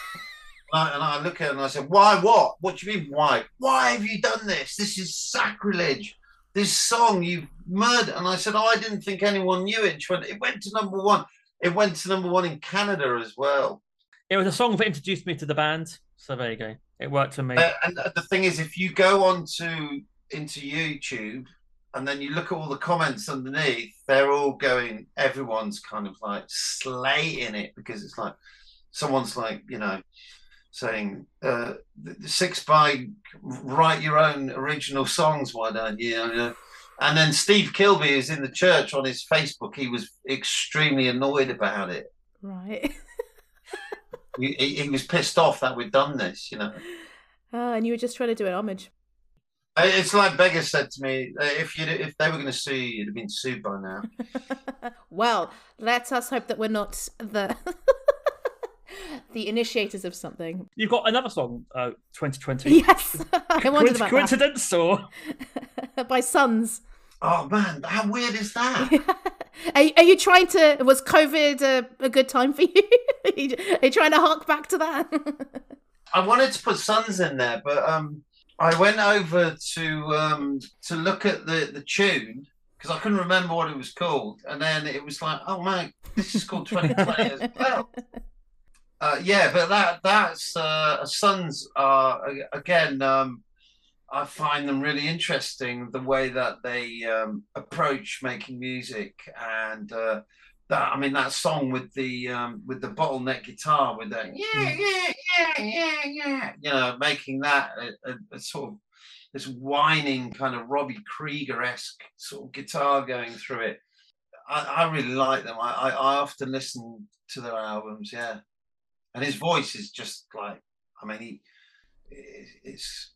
I, and I look at her and i said why what what do you mean why why have you done this this is sacrilege this song you murdered and i said oh i didn't think anyone knew it went it went to number one it went to number one in canada as well It was a song that introduced me to the band. So there you go. It worked for me. Uh, and the thing is, if you go onto into YouTube and then you look at all the comments underneath, they're all going. Everyone's kind of like slating it because it's like someone's like you know saying uh, six by write your own original songs. Why don't you? And then Steve Kilbey is in the church on his Facebook. He was extremely annoyed about it. Right. He, he, was pissed off that we'd done this. You know. Ah, and you were just trying to do an homage. Uh, It's like Beggar said to me, uh, if you if they were going to sue you, you'd have been sued by now. well, let us hope that we're not the the initiators of something. You've got another song, uh, 2020. Yes, I wondered about Coincidence or? By Sons. Oh man, how weird is that? Are, are you trying to? Was COVID a, a good time for you? are, you are you trying to hark back to that? I wanted to put Sons in there, but um, I went over to um, to look at the the tune because I couldn't remember what it was called, and then it was like, oh man, this is called 2020 as well. Uh, yeah, but that that's uh, Sons are again. Um, I find them really interesting the way that they um, approach making music and uh, that I mean that song with the um, with the bottleneck guitar with that yeah yeah yeah yeah yeah you know making that a, a, a sort of this whining kind of Robby Krieger esque sort of guitar going through it. I, I really like them. I, I, I often listen to their albums. Yeah, and his voice is just like I mean he it's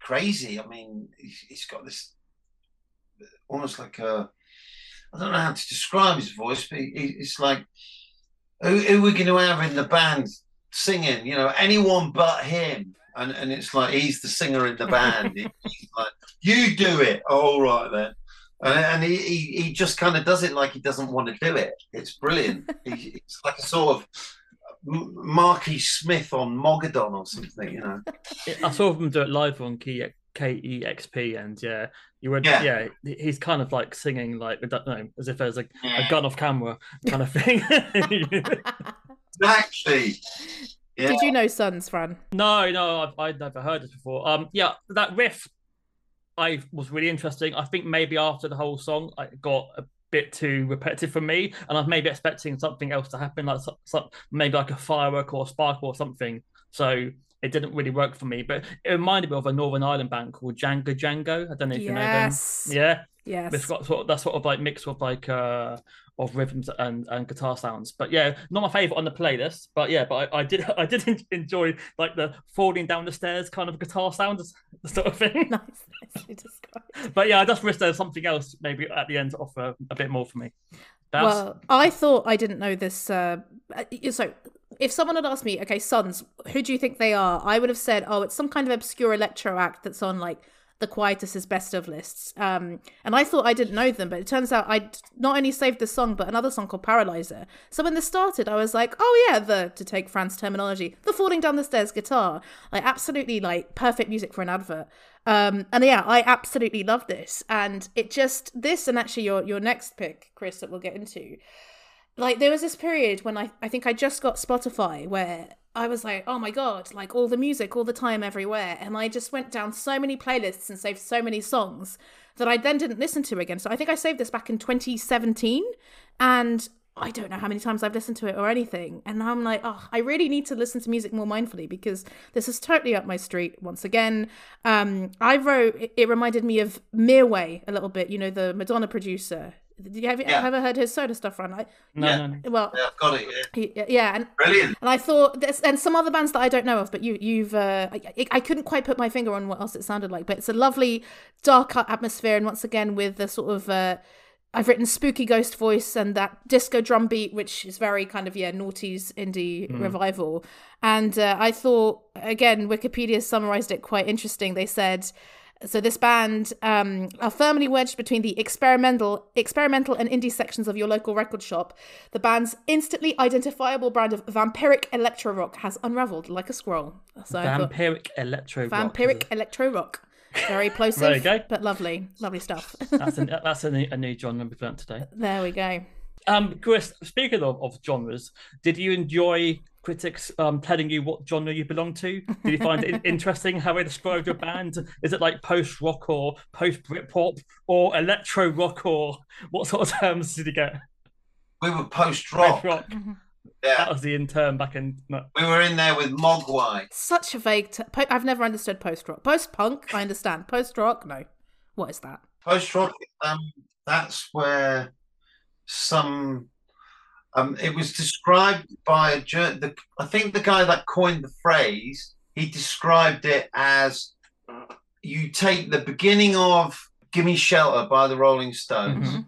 crazy. I mean he's, got this almost like a I don't know how to describe his voice, but it's like who, who we're going to have in the band singing, you know, anyone but him. And, and it's like he's the singer in the band. He's like, you do it. All right then. And, and he, he, he just kind of does it like he doesn't want to do it. It's brilliant. he, it's like a sort of Marky Smith on Mogadon or something, you know. I saw them do it live on Key KEXP, and yeah, you would Yeah. yeah. he's kind of like singing like I don't know, as if there's like a Yeah. gun off camera kind of thing. Exactly. Yeah. Did you know Sons, Fran? no, no, I've, I'd never heard this before. Um, yeah, that riff, I was really interesting. I think maybe after the whole song, I got a bit too repetitive for me, and I was maybe expecting something else to happen, like so, so- maybe like a firework or a spark or something. So it didn't really work for me. But it reminded me of a Northern Ireland band called Django Django. I don't know if you know them. Yes. Yeah, Yes. it's got sort of that sort of like mix of like uh of rhythms and and guitar sounds. But yeah, not my favorite on the playlist. But yeah, but I, I did I did en- enjoy like the falling down the stairs kind of guitar sounds sort of thing. nice, nicely described. But yeah, I just wish there was something else maybe at the end to offer a bit more for me. That's, Well, I thought I didn't know this. Uh, uh, so, if someone had asked me, okay, Sons, who do you think they are? I would have said, oh, it's some kind of obscure electro act that's on like the Quietus's best of lists. Um, and I thought I didn't know them, but it turns out I not only saved the song, but another song called Paralyzer. So when this started, I was like, oh yeah, the to take Fran's terminology, the falling down the stairs guitar, like absolutely like perfect music for an advert. Um, and yeah, I absolutely love this, and it just this and actually your your next pick, Chris, that we'll get into like there was this period when I, I think I just got Spotify where I was like, oh my god, like all the music all the time everywhere. And I just went down so many playlists and saved so many songs that I then didn't listen to again. So I think I saved this back in 2017 and I don't know how many times I've listened to it or anything. And I'm like, oh, I really need to listen to music more mindfully because this is totally up my street once again. Um, I wrote, it, it reminded me of Mirwais a little bit, you know, the Madonna producer. Did you have you Yeah. ever heard his soda stuff run? Like, no, yeah. no, no. well, Yeah, I've got it. Yeah. he- yeah, and Brilliant. and I thought this, and some other bands that I don't know of, but you, you've, uh, I, I couldn't quite put my finger on what else it sounded like, but it's a lovely dark atmosphere, and once again with the sort of, uh, I've written spooky ghost voice and that disco drum beat, which is very kind of yeah, noughties indie revival, and uh, I thought again, Wikipedia summarized it quite interesting. They said. So this band um, are firmly wedged between the experimental, experimental and indie sections of your local record shop. The band's instantly identifiable brand of vampiric electro rock has unraveled like a scroll. So I thought, Vampiric electro. vampiric electro rock, very plosive, There you go. but lovely, lovely stuff. That's a that's a new, a new genre we've learnt today. there we go. Um, Chris, speaking of, of genres, did you enjoy critics um, telling you what genre you belong to? Did you find it interesting how they described your band? Is it like post rock or post Britpop or electro rock or what sort of terms did you get? We were post Post rock. rock. Yeah. That was the intern back in. no. We were in there with Mogwai. Such a vague. T- po- I've never understood post rock. Post punk, I understand. Post rock, no. What is that? Post rock, um, that's where some. Um, it was described by a the, I think the guy that coined the phrase. He described it as you take the beginning of "Gimme Shelter" by the Rolling Stones. Mhm.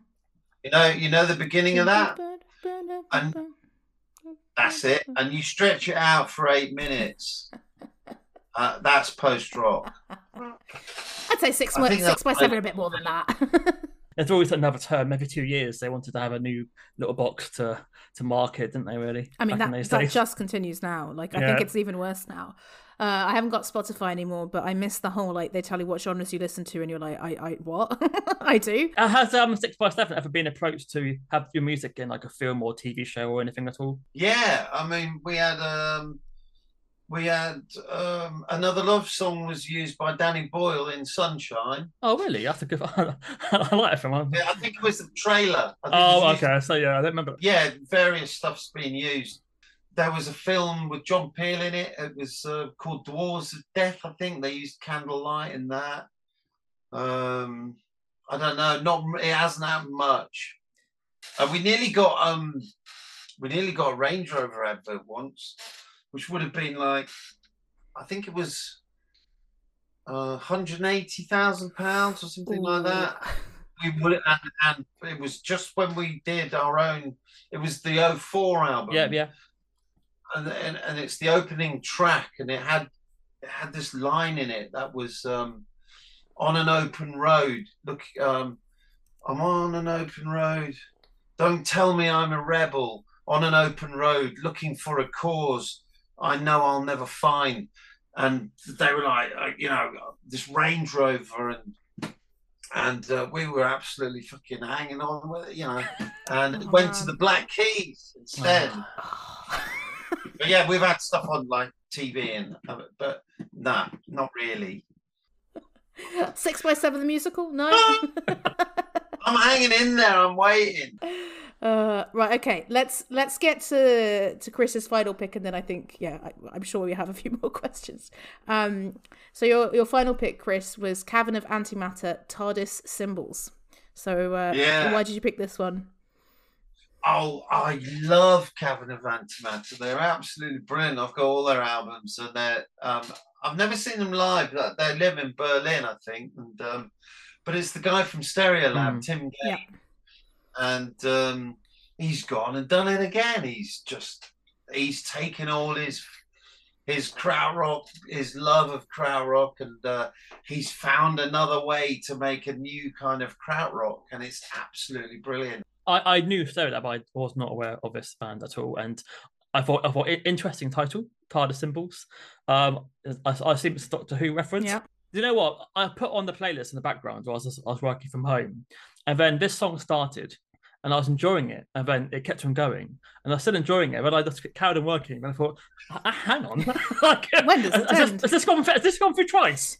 You know, you know the beginning of that. And- That's it, and you stretch it out for eight minutes. Uh, that's post rock. I'd say six, six by seven, a bit more than that. There's always another term. Every two years, they wanted to have a new little box to to market, didn't they? Really? I mean, that, that days? just continues now. Like, I think it's even worse now. Uh, I haven't got Spotify anymore, but I miss the whole like they tell you what genres you listen to, and you're like, I, I, what? I do. Uh, Has um Six by Seven ever been approached to have your music in like a film or TV show or anything at all? Yeah, I mean, we had um, we had um, another love song was used by Danny Boyle in Sunshine. Oh, really? That's a good. I like it from one. Yeah, I think it was the trailer. Oh, okay. So yeah, I don't remember. Yeah, various stuff's being used. There was a film with John Peel in it. It was uh, called Dwarves of Death. I think they used candlelight in that. Um, I don't know. Not it hasn't happened much. Uh, we nearly got um, we nearly got a Range Rover advert once, which would have been like, I think it was uh, hundred eighty thousand pounds or something like that. We would and, and it was just when we did our own it was the 04 album. Yeah, yeah. and, and and it's the opening track and it had it had this line in it that was um on an open road. Look um i'm on an open road. Don't tell me i'm a rebel on an open road looking for a cause i know i'll never find and they were like uh, you know this range rover and and uh, we were absolutely fucking hanging on with it, you know, and Oh, went to the Black Keys instead. But yeah, we've had stuff on like TV and uh, but nah, not really. Six by Seven the musical? No. I'm hanging in there. I'm waiting. Uh, right. Okay. Let's let's get to to Chris's final pick, and then I think yeah, I, I'm sure we have a few more questions. Um, so your your final pick, Chris, was Cavern of Antimatter TARDIS cymbals. So uh, Yeah. why did you pick this one? Oh, I love Cavern of Antimatter. They're absolutely brilliant. I've got all their albums, and they're. Um, I've never seen them live. They live in Berlin, I think, and um, but it's the guy from Stereolab, Mm. Tim Gane, Yeah. And um, he's gone and done it again. He's just he's taken all his his krautrock, his love of krautrock, and uh, he's found another way to make a new kind of krautrock, and it's absolutely brilliant. I, I knew Stereo but I was not aware of this band at all, and I thought I thought i- interesting title, TARDIS cymbals. Um, I, I assume it's Doctor Who reference. Yeah. Do you know what? I put on the playlist in the background while I was, I was working from home, and then this song started, and I was enjoying it, and then it kept on going, and I was still enjoying it, but I just carried on working, and I thought, "Ah, hang on, like, When does it has, has this gone? Has this gone through twice?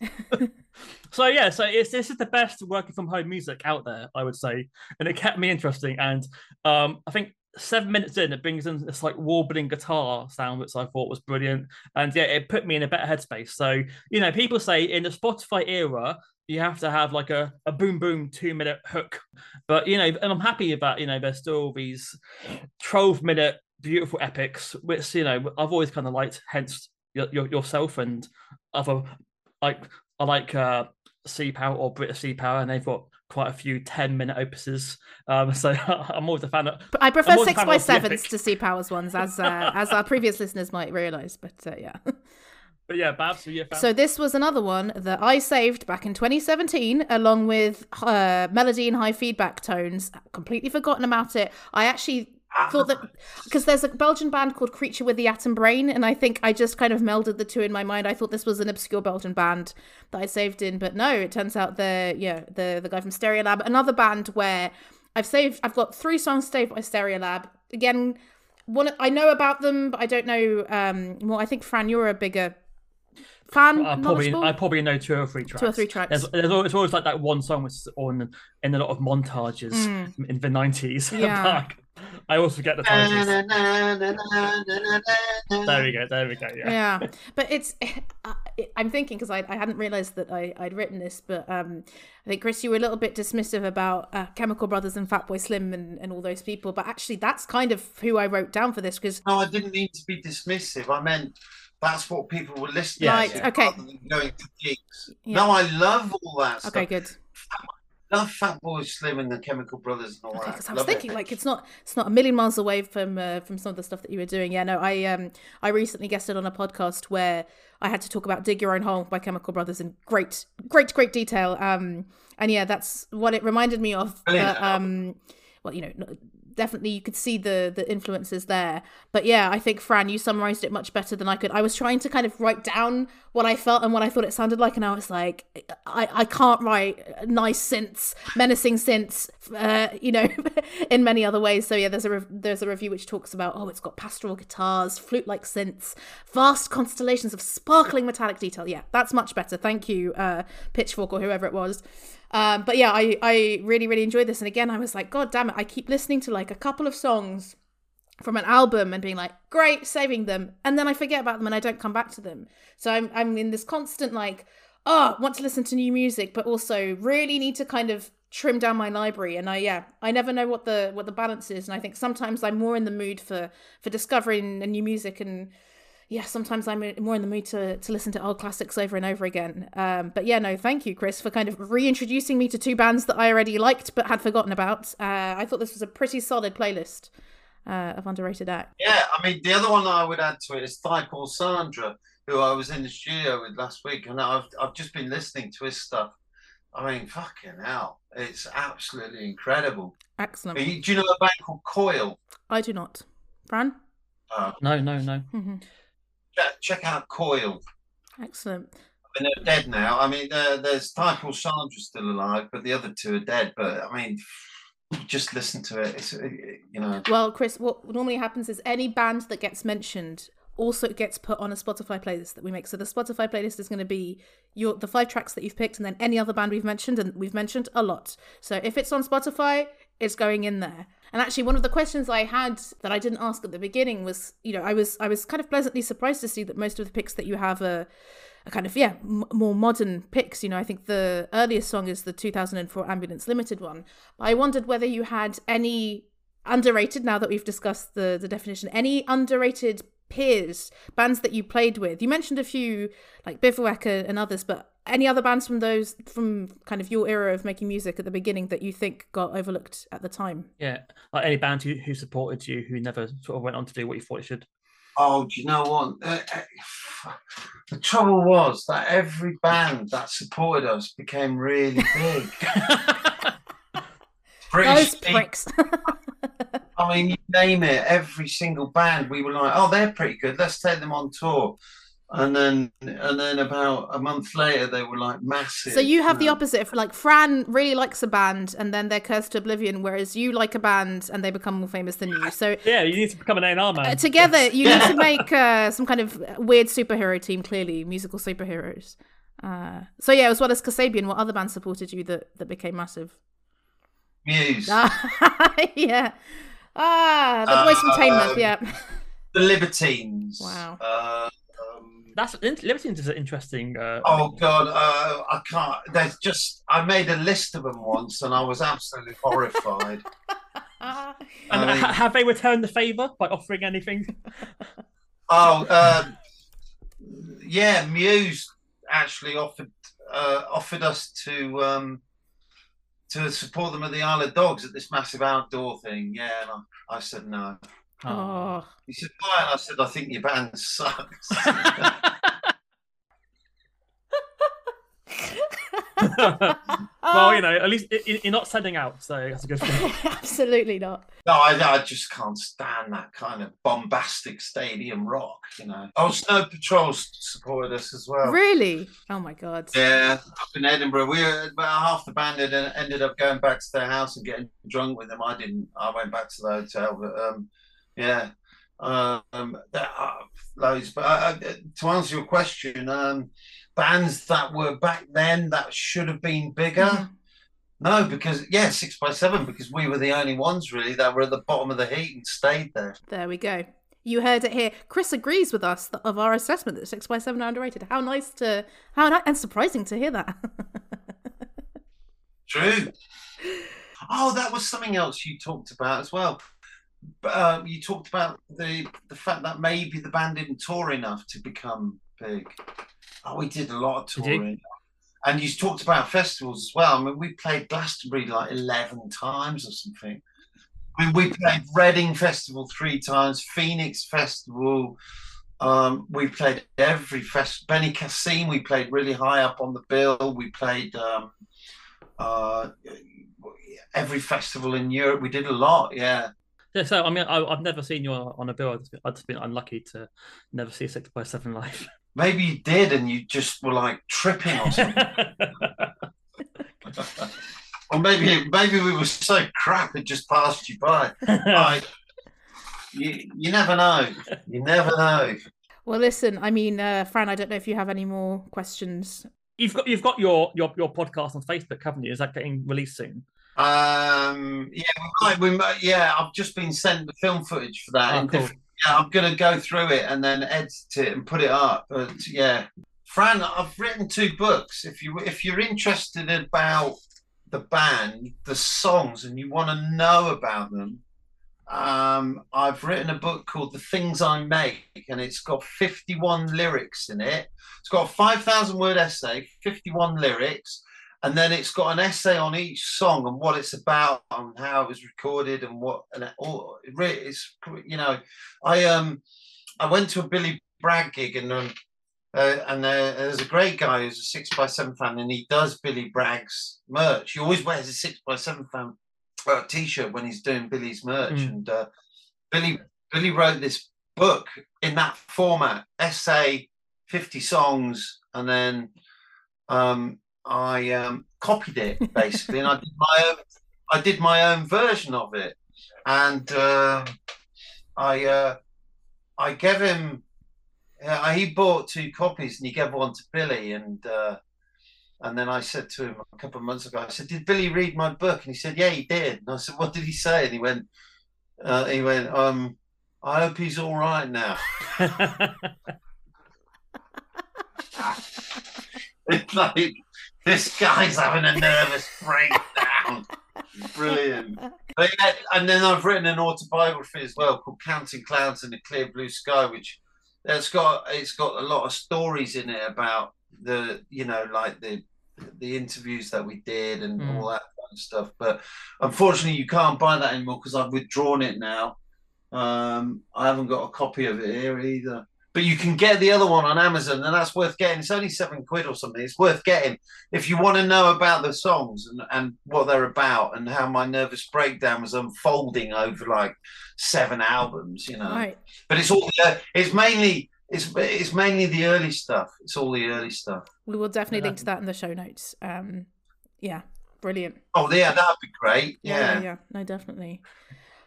so yeah, so it's this is the best working from home music out there, I would say, and it kept me interesting. And um, I think seven minutes in, it brings in this like warbling guitar sound, which I thought was brilliant. And yeah, it put me in a better headspace. So you know, people say in the Spotify era. You have to have like a, a boom boom two minute hook, but you know, and I'm happy about you know there's still these 12 minute beautiful epics, which you know I've always kind of liked. Hence your, your, yourself and other like I like uh Sea Power or British Sea Power, and they've got quite a few 10 minute opuses. Um, so I'm always a fan of. But I prefer six by sevens to Sea Powers ones, as uh, as our previous listeners might realise. But uh, yeah. But yeah, Babs, are you a fan? So this was another one that I saved back in 2017, along with uh, melody and high feedback tones. Completely forgotten about it. I actually thought that because there's a Belgian band called Creature with the Atom Brain, and I think I just kind of melded the two in my mind. I thought this was an obscure Belgian band that I saved in, but no, it turns out the yeah the the guy from Stereolab, another band where I've saved. I've got three songs saved by Stereolab. Again, one I know about them, but I don't know um more. I think Fran, you're a bigger fan. I probably knowledgeable? I probably know two or three tracks. Two or three tracks. There's, there's always, it's always like that one song which is on in a lot of montages in the nineties. Mm. Yeah. I also get the titles. there we go. There we go. Yeah. yeah but it's I- i'm thinking because I, I hadn't realized that I, i'd written this but um i think chris you were a little bit dismissive about uh, chemical brothers and fatboy slim and, and all those people but actually that's kind of who i wrote down for this because No, I didn't mean to be dismissive. I meant that's what people were listening Right, to okay. rather than going to gigs. Yeah. No, I love all that stuff. okay good love Fatboy Slim and the Chemical Brothers and all Okay, that. because I was Love it. thinking like it's not it's not a million miles away from uh, from some of the stuff that you were doing. Yeah, no, I um I recently guested on a podcast where I had to talk about "Dig Your Own Hole" by Chemical Brothers in great great great detail. Um, and yeah, that's what it reminded me of. But, um, well, you know, definitely you could see the the influences there. But yeah, I think Fran, you summarized it much better than I could. I was trying to kind of write down what I felt and what I thought it sounded like, and I was like, I, I can't write nice synths, menacing synths, uh, you know, in many other ways. So yeah, there's a rev- there's a review which talks about oh, it's got pastoral guitars, flute like synths, vast constellations of sparkling metallic detail. Yeah, that's much better. Thank you, uh, Pitchfork or whoever it was. Um, but yeah, I, I really, really enjoyed this. And again, I was like, God damn it, I keep listening to like a couple of songs from an album and being like, great, saving them. And then I forget about them and I don't come back to them. So I'm, I'm in this constant like, oh, want to listen to new music, but also really need to kind of trim down my library. And I, yeah, I never know what the, what the balance is. And I think sometimes I'm more in the mood for, for discovering new music and, yeah, sometimes I'm more in the mood to, to listen to old classics over and over again. Um, but yeah, no, thank you, Chris, for kind of reintroducing me to two bands that I already liked but had forgotten about. Uh, I thought this was a pretty solid playlist uh, of underrated acts. Yeah, I mean, the other one I would add to it is Thighpaulsandra, who I was in the studio with last week, and I've, I've just been listening to his stuff. I mean, fucking hell, it's absolutely incredible. Excellent. Do you know a band called Coil? I do not. Fran? Uh, No, no, no. hmm check, out Coil. Excellent. I mean, they're dead now. I mean, there, there's Thighpaulsandra still alive, but the other two are dead. But I mean, just listen to it. It's uh, you know. Well, Chris, what normally happens is any band that gets mentioned also gets put on a Spotify playlist that we make. So the Spotify playlist is going to be your the five tracks that you've picked, and then any other band we've mentioned, and we've mentioned a lot. So if it's on Spotify, it's going in there. And actually, one of the questions I had that I didn't ask at the beginning was, you know, I was I was kind of pleasantly surprised to see that most of the picks that you have are, are kind of yeah m- more modern picks. You know, I think the earliest song is the 2004 Ambulance Limited one. But I wondered whether you had any underrated. Now that we've discussed the the definition, any underrated peers bands that you played with you mentioned a few like bivouac and others but any other bands from those from kind of your era of making music at the beginning that you think got overlooked at the time Yeah, like any band who, who supported you, who never sort of went on to do what you thought it should. Oh, do you know what? Uh, uh, the trouble was that every band that supported us became really big. British those pricks I mean, you name it, every single band, we were like, oh, they're pretty good. Let's take them on tour. And then, and then about a month later, they were like massive. so you have the know. opposite of like fran really likes a band and then they're cursed to oblivion whereas you like a band and they become more famous than you so yeah, you need to become an A&R man. Uh, together, you need to make uh, some kind of weird superhero team. Clearly, musical superheroes. Uh, so yeah, as well as Kasabian, what other bands supported you that that became massive? Muse, Ah, yeah. Ah, the boys from Teignmouth. Um, Yeah. the Libertines. Wow. That's Libertines is an interesting. Uh, Oh God, uh, I can't. There's just I made a list of them once, and I was absolutely horrified. And I mean- ha- have they returned the favour by offering anything? oh, um, yeah, Muse actually offered uh, offered us to um, to support them at the Isle of Dogs at this massive outdoor thing. Yeah, and I, I said no. Oh. He said why? And I said I think your band sucks. well, you know, at least i- i- you're not sending out, so that's a good thing. Absolutely not. No, I, I just can't stand that kind of bombastic stadium rock, you know. Oh, Snow Patrol s- supported us as well. Really? Oh my god. Yeah, up in Edinburgh, we were about half the band had uh, ended up going back to their house and getting drunk with them. I didn't. I went back to the hotel, but um, yeah, um, there are loads. But uh, uh, to answer your question, um, bands that were back then that should have been bigger. Mhm. No, because yeah, six by seven, because we were the only ones really that were at the bottom of the heat and stayed there. There we go. You heard it here. Chris agrees with us of our assessment that six by seven are underrated. How nice to how ni- and surprising to hear that. True. Oh, that was something else you talked about as well. Um, you talked about the the fact that maybe the band didn't tour enough to become big. Oh, we did a lot of touring. And you talked about festivals as well. I mean, we played Glastonbury like 11 times or something. I mean, we played Reading Festival three times, Phoenix Festival. Um, we played every fest. Benicàssim, we played really high up on the bill. We played um, uh, every festival in Europe. We did a lot, yeah. Yeah, so I mean, I, I've never seen you on on a bill. I've just, been, I've just been unlucky to never see a Six by Seven live. Maybe you did, and you just were like tripping or something. or maybe maybe we were so crap it just passed you by. Like, you, you never know. You never know. Well, listen, I mean, uh, Fran, I don't know if you have any more questions. you've got you've got your your your podcast on Facebook, haven't you? Is that getting released soon? Um, yeah, we might, we might, yeah. I've just been sent the film footage for that. Oh, cool. yeah, I'm gonna go through it and then edit it and put it up. But yeah, Fran, I've written two books. If you if you're interested about the band, the songs, and you want to know about them, um, I've written a book called The Things I Make, and it's got 51 lyrics in it. It's got a 5,000 word essay, 51 lyrics, and then it's got an essay on each song and what it's about and how it was recorded and what and it all it's you know I um I went to a Billy Bragg gig and um uh, and uh, there's a great guy who's a six by seven fan and he does Billy Bragg's merch. He always wears a six by seven fan uh, t-shirt when he's doing Billy's merch Mm. and uh, Billy Billy wrote this book in that format essay 50 songs and then um I um, copied it basically, and I did my own. I did my own version of it, and uh, I uh, I gave him. Uh, he bought two copies, and he gave one to Billy, and uh, and then I said to him a couple of months ago, I said, "Did Billy read my book?" And he said, "Yeah, he did." And I said, "What did he say?" And he went, uh, "He went, um, I hope he's all right now." It's like this guy's having a nervous breakdown. Brilliant. But yeah, and then I've written an autobiography as well called Counting Clouds in a Clear Blue Sky, which it's got it's got a lot of stories in it about the you know like the the interviews that we did and Mm. all that kind of stuff. But unfortunately, you can't buy that anymore because I've withdrawn it now. Um, I haven't got a copy of it here either. But you can get the other one on Amazon, and that's worth getting. It's only seven quid or something. It's worth getting if you want to know about the songs and, and what they're about and how my nervous breakdown was unfolding over like seven albums, you know. Right. But it's all the, it's mainly it's it's mainly the early stuff. It's all the early stuff. We will definitely Yeah. link to that in the show notes. Um, yeah, brilliant. Oh yeah, that'd be great. Yeah, Yeah. yeah, yeah. No, definitely.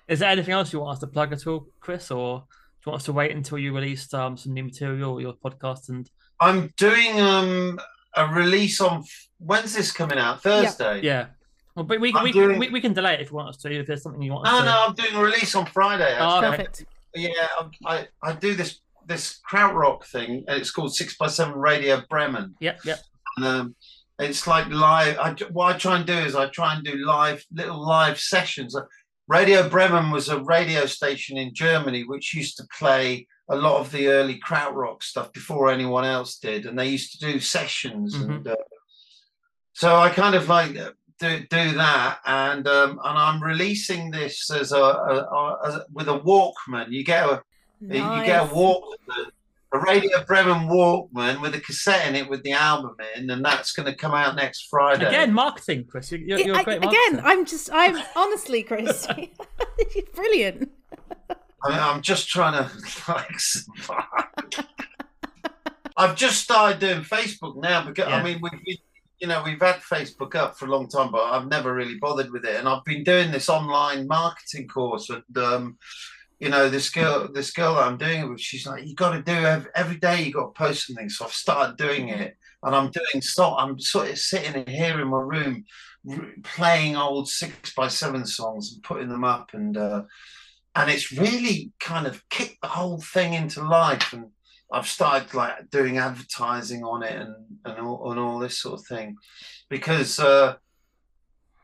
Is there anything else you want us to plug at all, Chris, or do you want us to wait until you release um, some new material, or your podcast, and I'm doing um a release on when's this coming out? Thursday. yeah, well, but we we, doing- we we can delay it if you want us to. If there's something you want us No, to. no, I'm doing a release on Friday. Oh, actually. okay. Perfect. Yeah, I'm- I, I do this this krautrock thing, and it's called Six by Seven Radio Bremen. Yep, yep. And, um, it's like live. I, what I try and do is I try and do live little live sessions. Radio Bremen was a radio station in Germany which used to play a lot of the early krautrock stuff before anyone else did, and they used to do sessions. And uh, so I kind of like do do that, and um, and I'm releasing this as a, a, a a with a Walkman. You get a you get a Nice. Walk, a Radio Bremen Walkman with a cassette in it with the album in, and that's going to come out next Friday. Again, marketing, Chris. You- You're, you're a I- great again. I'm just, I'm honestly, Chris, brilliant. I mean, I'm just trying to like survive. I've just started doing Facebook now because Yeah. I mean we've been, you know we've had Facebook up for a long time, but I've never really bothered with it. And I've been doing this online marketing course, and um, you know this girl, this girl that I'm doing it with, she's like, you got to do every, every day. You got to post something. So I've started doing it, and I'm doing so. I'm sort of sitting here in my room, playing old six by seven songs and putting them up, and uh, and it's really kind of kicked the whole thing into life and I've started like doing advertising on it and and all, and all this sort of thing because uh,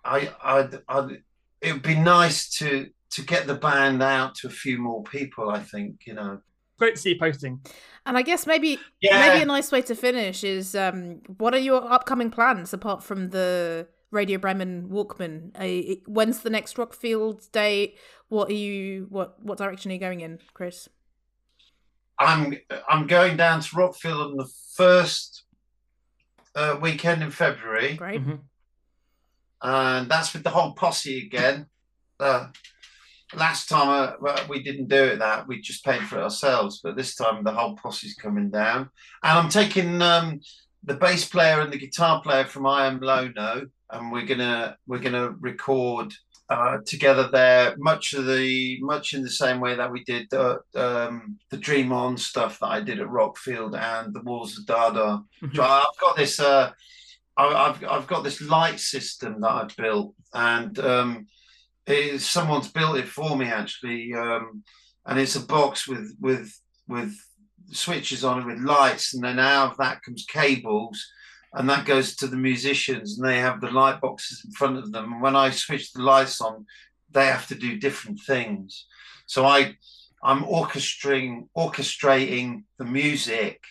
I I I it would be nice to to get the band out to a few more people I think you know Great to see you posting. And I guess maybe, yeah maybe a nice way to finish is, um, what are your upcoming plans apart from the Radio Bremen Walkman? Uh, when's the next Rockfield date? What are you, what, what direction are you going in, Chris? I'm I'm going down to Rockfield on the first uh, weekend in February Great. Mhm. and that's with the whole posse again. Uh, last time uh, we didn't do it that we just paid for it ourselves, but this time the whole posse's coming down, and I'm taking um, the bass player and the guitar player from I Am Lono, and we're gonna we're gonna record uh, together there, much of the much in the same way that we did uh, um, the Dream On stuff that I did at Rockfield and the Walls of Dada. Mhm. So I've got this. Uh, I- I've I've got this light system that I've built, and um, it, someone's built it for me actually, um, and it's a box with with with switches on it with lights, and then out of that comes cables, and that goes to the musicians, and they have the light boxes in front of them. And when I switch the lights on, they have to do different things. So I I'm orchestrating orchestrating the music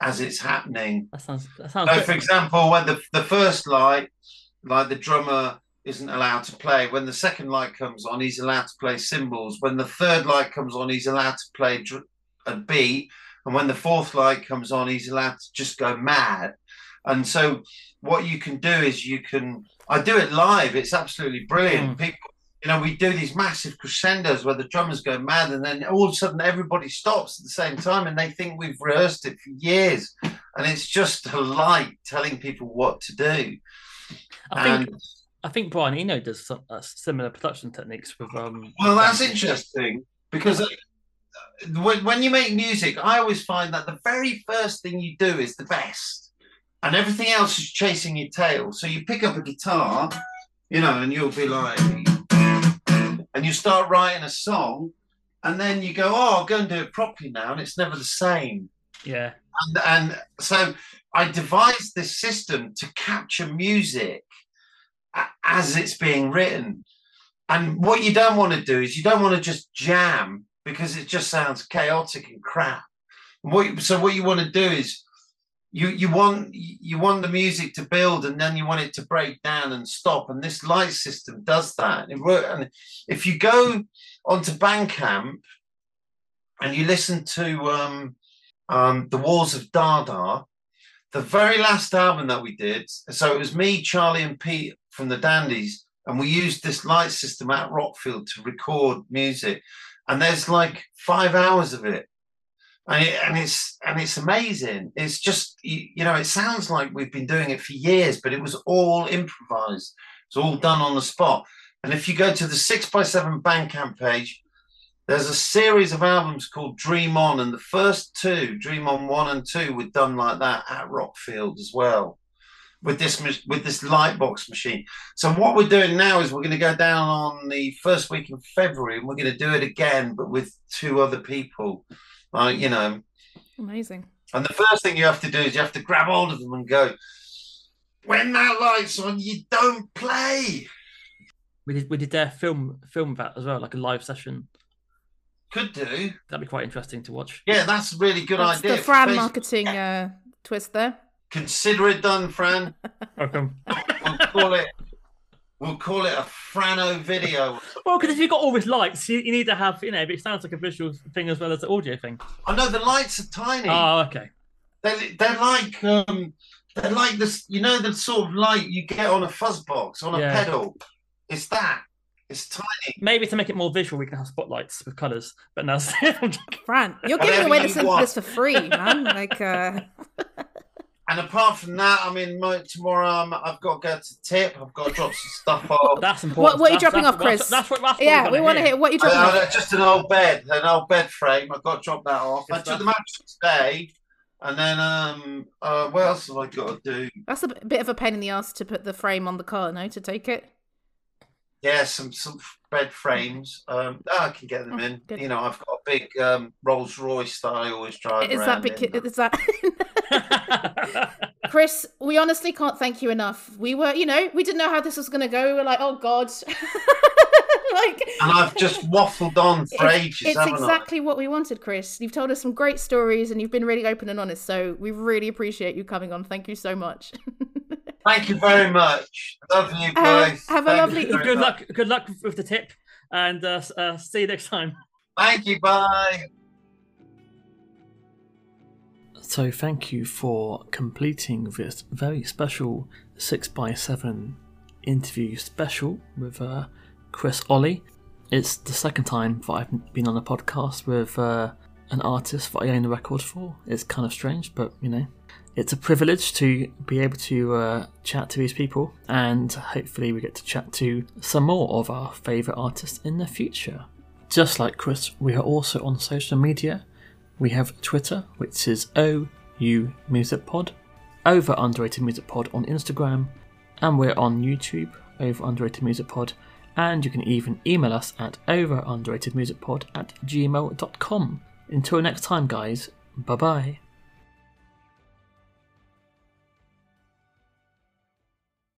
as it's happening. That sounds. That sounds. So, good. for example, when the the first light, like the drummer isn't allowed to play. When the second light comes on, he's allowed to play cymbals. When the third light comes on, he's allowed to play a beat. And when the fourth light comes on, he's allowed to just go mad. And so, what you can do is you can. I do it live. It's absolutely brilliant. Mm. People, you know, we do these massive crescendos where the drummers go mad, and then all of a sudden everybody stops at the same time, and they think we've rehearsed it for years and it's just a light telling people what to do. I think. I think Brian Eno does some, uh, similar production techniques with. um. well, that's interesting because uh, when, when you make music, I always find that the very first thing you do is the best, and everything else is chasing your tail. So you pick up a guitar, you know, and you'll be like, and you start writing a song, and then you go, oh, I'll go and do it properly now, and it's never the same. Yeah. and, and so I devised this system to capture music as it's being written. And what you don't want to do is you don't want to just jam because it just sounds chaotic and crap. What, so what you want to do is you you want you want the music to build and then you want it to break down and stop. And this light system does that. It work, and if you go onto Bandcamp and you listen to um, um, The Walls of Dada, the very last album that we did. So it was me, Charlie, and Pete from the Dandies, and we used this light system at Rockfield to record music. And there's like five hours of it. And, it, and it's and it's amazing. It's just you, you know it sounds like we've been doing it for years, but it was all improvised. It's all done on the spot. And if you go to the six by seven Bandcamp page, there's a series of albums called Dream On, and the first two, Dream On one and two, were done like that at Rockfield as well, with this with this Lightbox machine. So what we're doing now is we're going to go down on the first week in February, and we're going to do it again, but with two other people, like you know. Amazing. And the first thing you have to do is you have to grab hold of them and go, when that light's on, you don't play. We did. We did their film film that as well, like a live session. Could do. That'd be quite interesting to watch. Yeah, that's a really good That's idea. the Fran Face- marketing uh, twist there. Consider it done, Fran. Welcome. We'll call it. We'll call it a Frano video. Well, because if you've got all these lights, you, you need to have, you know, it sounds like a visual thing as well as an audio thing. I know the lights are tiny. Oh, okay. They're, they're like um, they're like this. You know the sort of light you get on a fuzz box on a Yeah. pedal. It's that. It's tiny. Maybe to make it more visual, we can have spotlights with colours. But now, Fran, you're giving away you this, want. this for free, man. Like, uh, And apart from that, I mean, mo- tomorrow I'm, I've got to go to tip. I've got to drop some stuff off. that's important. what are you That's- dropping that's- off, Chris? That's, that's what. That's what yeah, we want to hear what are you're dropping Uh, off. uh, just an old bed, an old bed frame. I've got to drop that off. I Good took the stuff. mattress today, and then um, uh, what else have I got to do? That's a bit of a pain in the ass to put the frame on the car, no, to take it. Yeah, some some bed frames. Um, I can get them Oh, in. good. You know, I've got a big um, Rolls Royce that I always drive Is that big? Is that? Chris, we honestly can't thank you enough. We were, you know, we didn't know how this was going to go. We were like, oh God. like, and I've just waffled on for it's, ages, it's exactly what we wanted, Chris. You've told us some great stories and you've been really open and honest. So we really appreciate you coming on. Thank you so much. I? Thank you very much. Love you Uh, both. have a lovely- you good much. luck. Good luck with the tip, and uh, uh, see you next time. Thank you. Bye. So, thank you for completing this very special 6x7 interview special with uh, Chris Olley. It's the second time that I've been on a podcast with uh, an artist that I own the record for. It's kind of strange, but you know, it's a privilege to be able to uh, chat to these people, and hopefully, we get to chat to some more of our favourite artists in the future. Just like Chris, we are also on social media. We have Twitter, which is OU Music Pod, Over Underrated Music Pod on Instagram, and we're on YouTube, Over Underrated Music Pod, and you can even email us at overunderatedmusicpod at gmail.com. Until next time, guys, bye bye.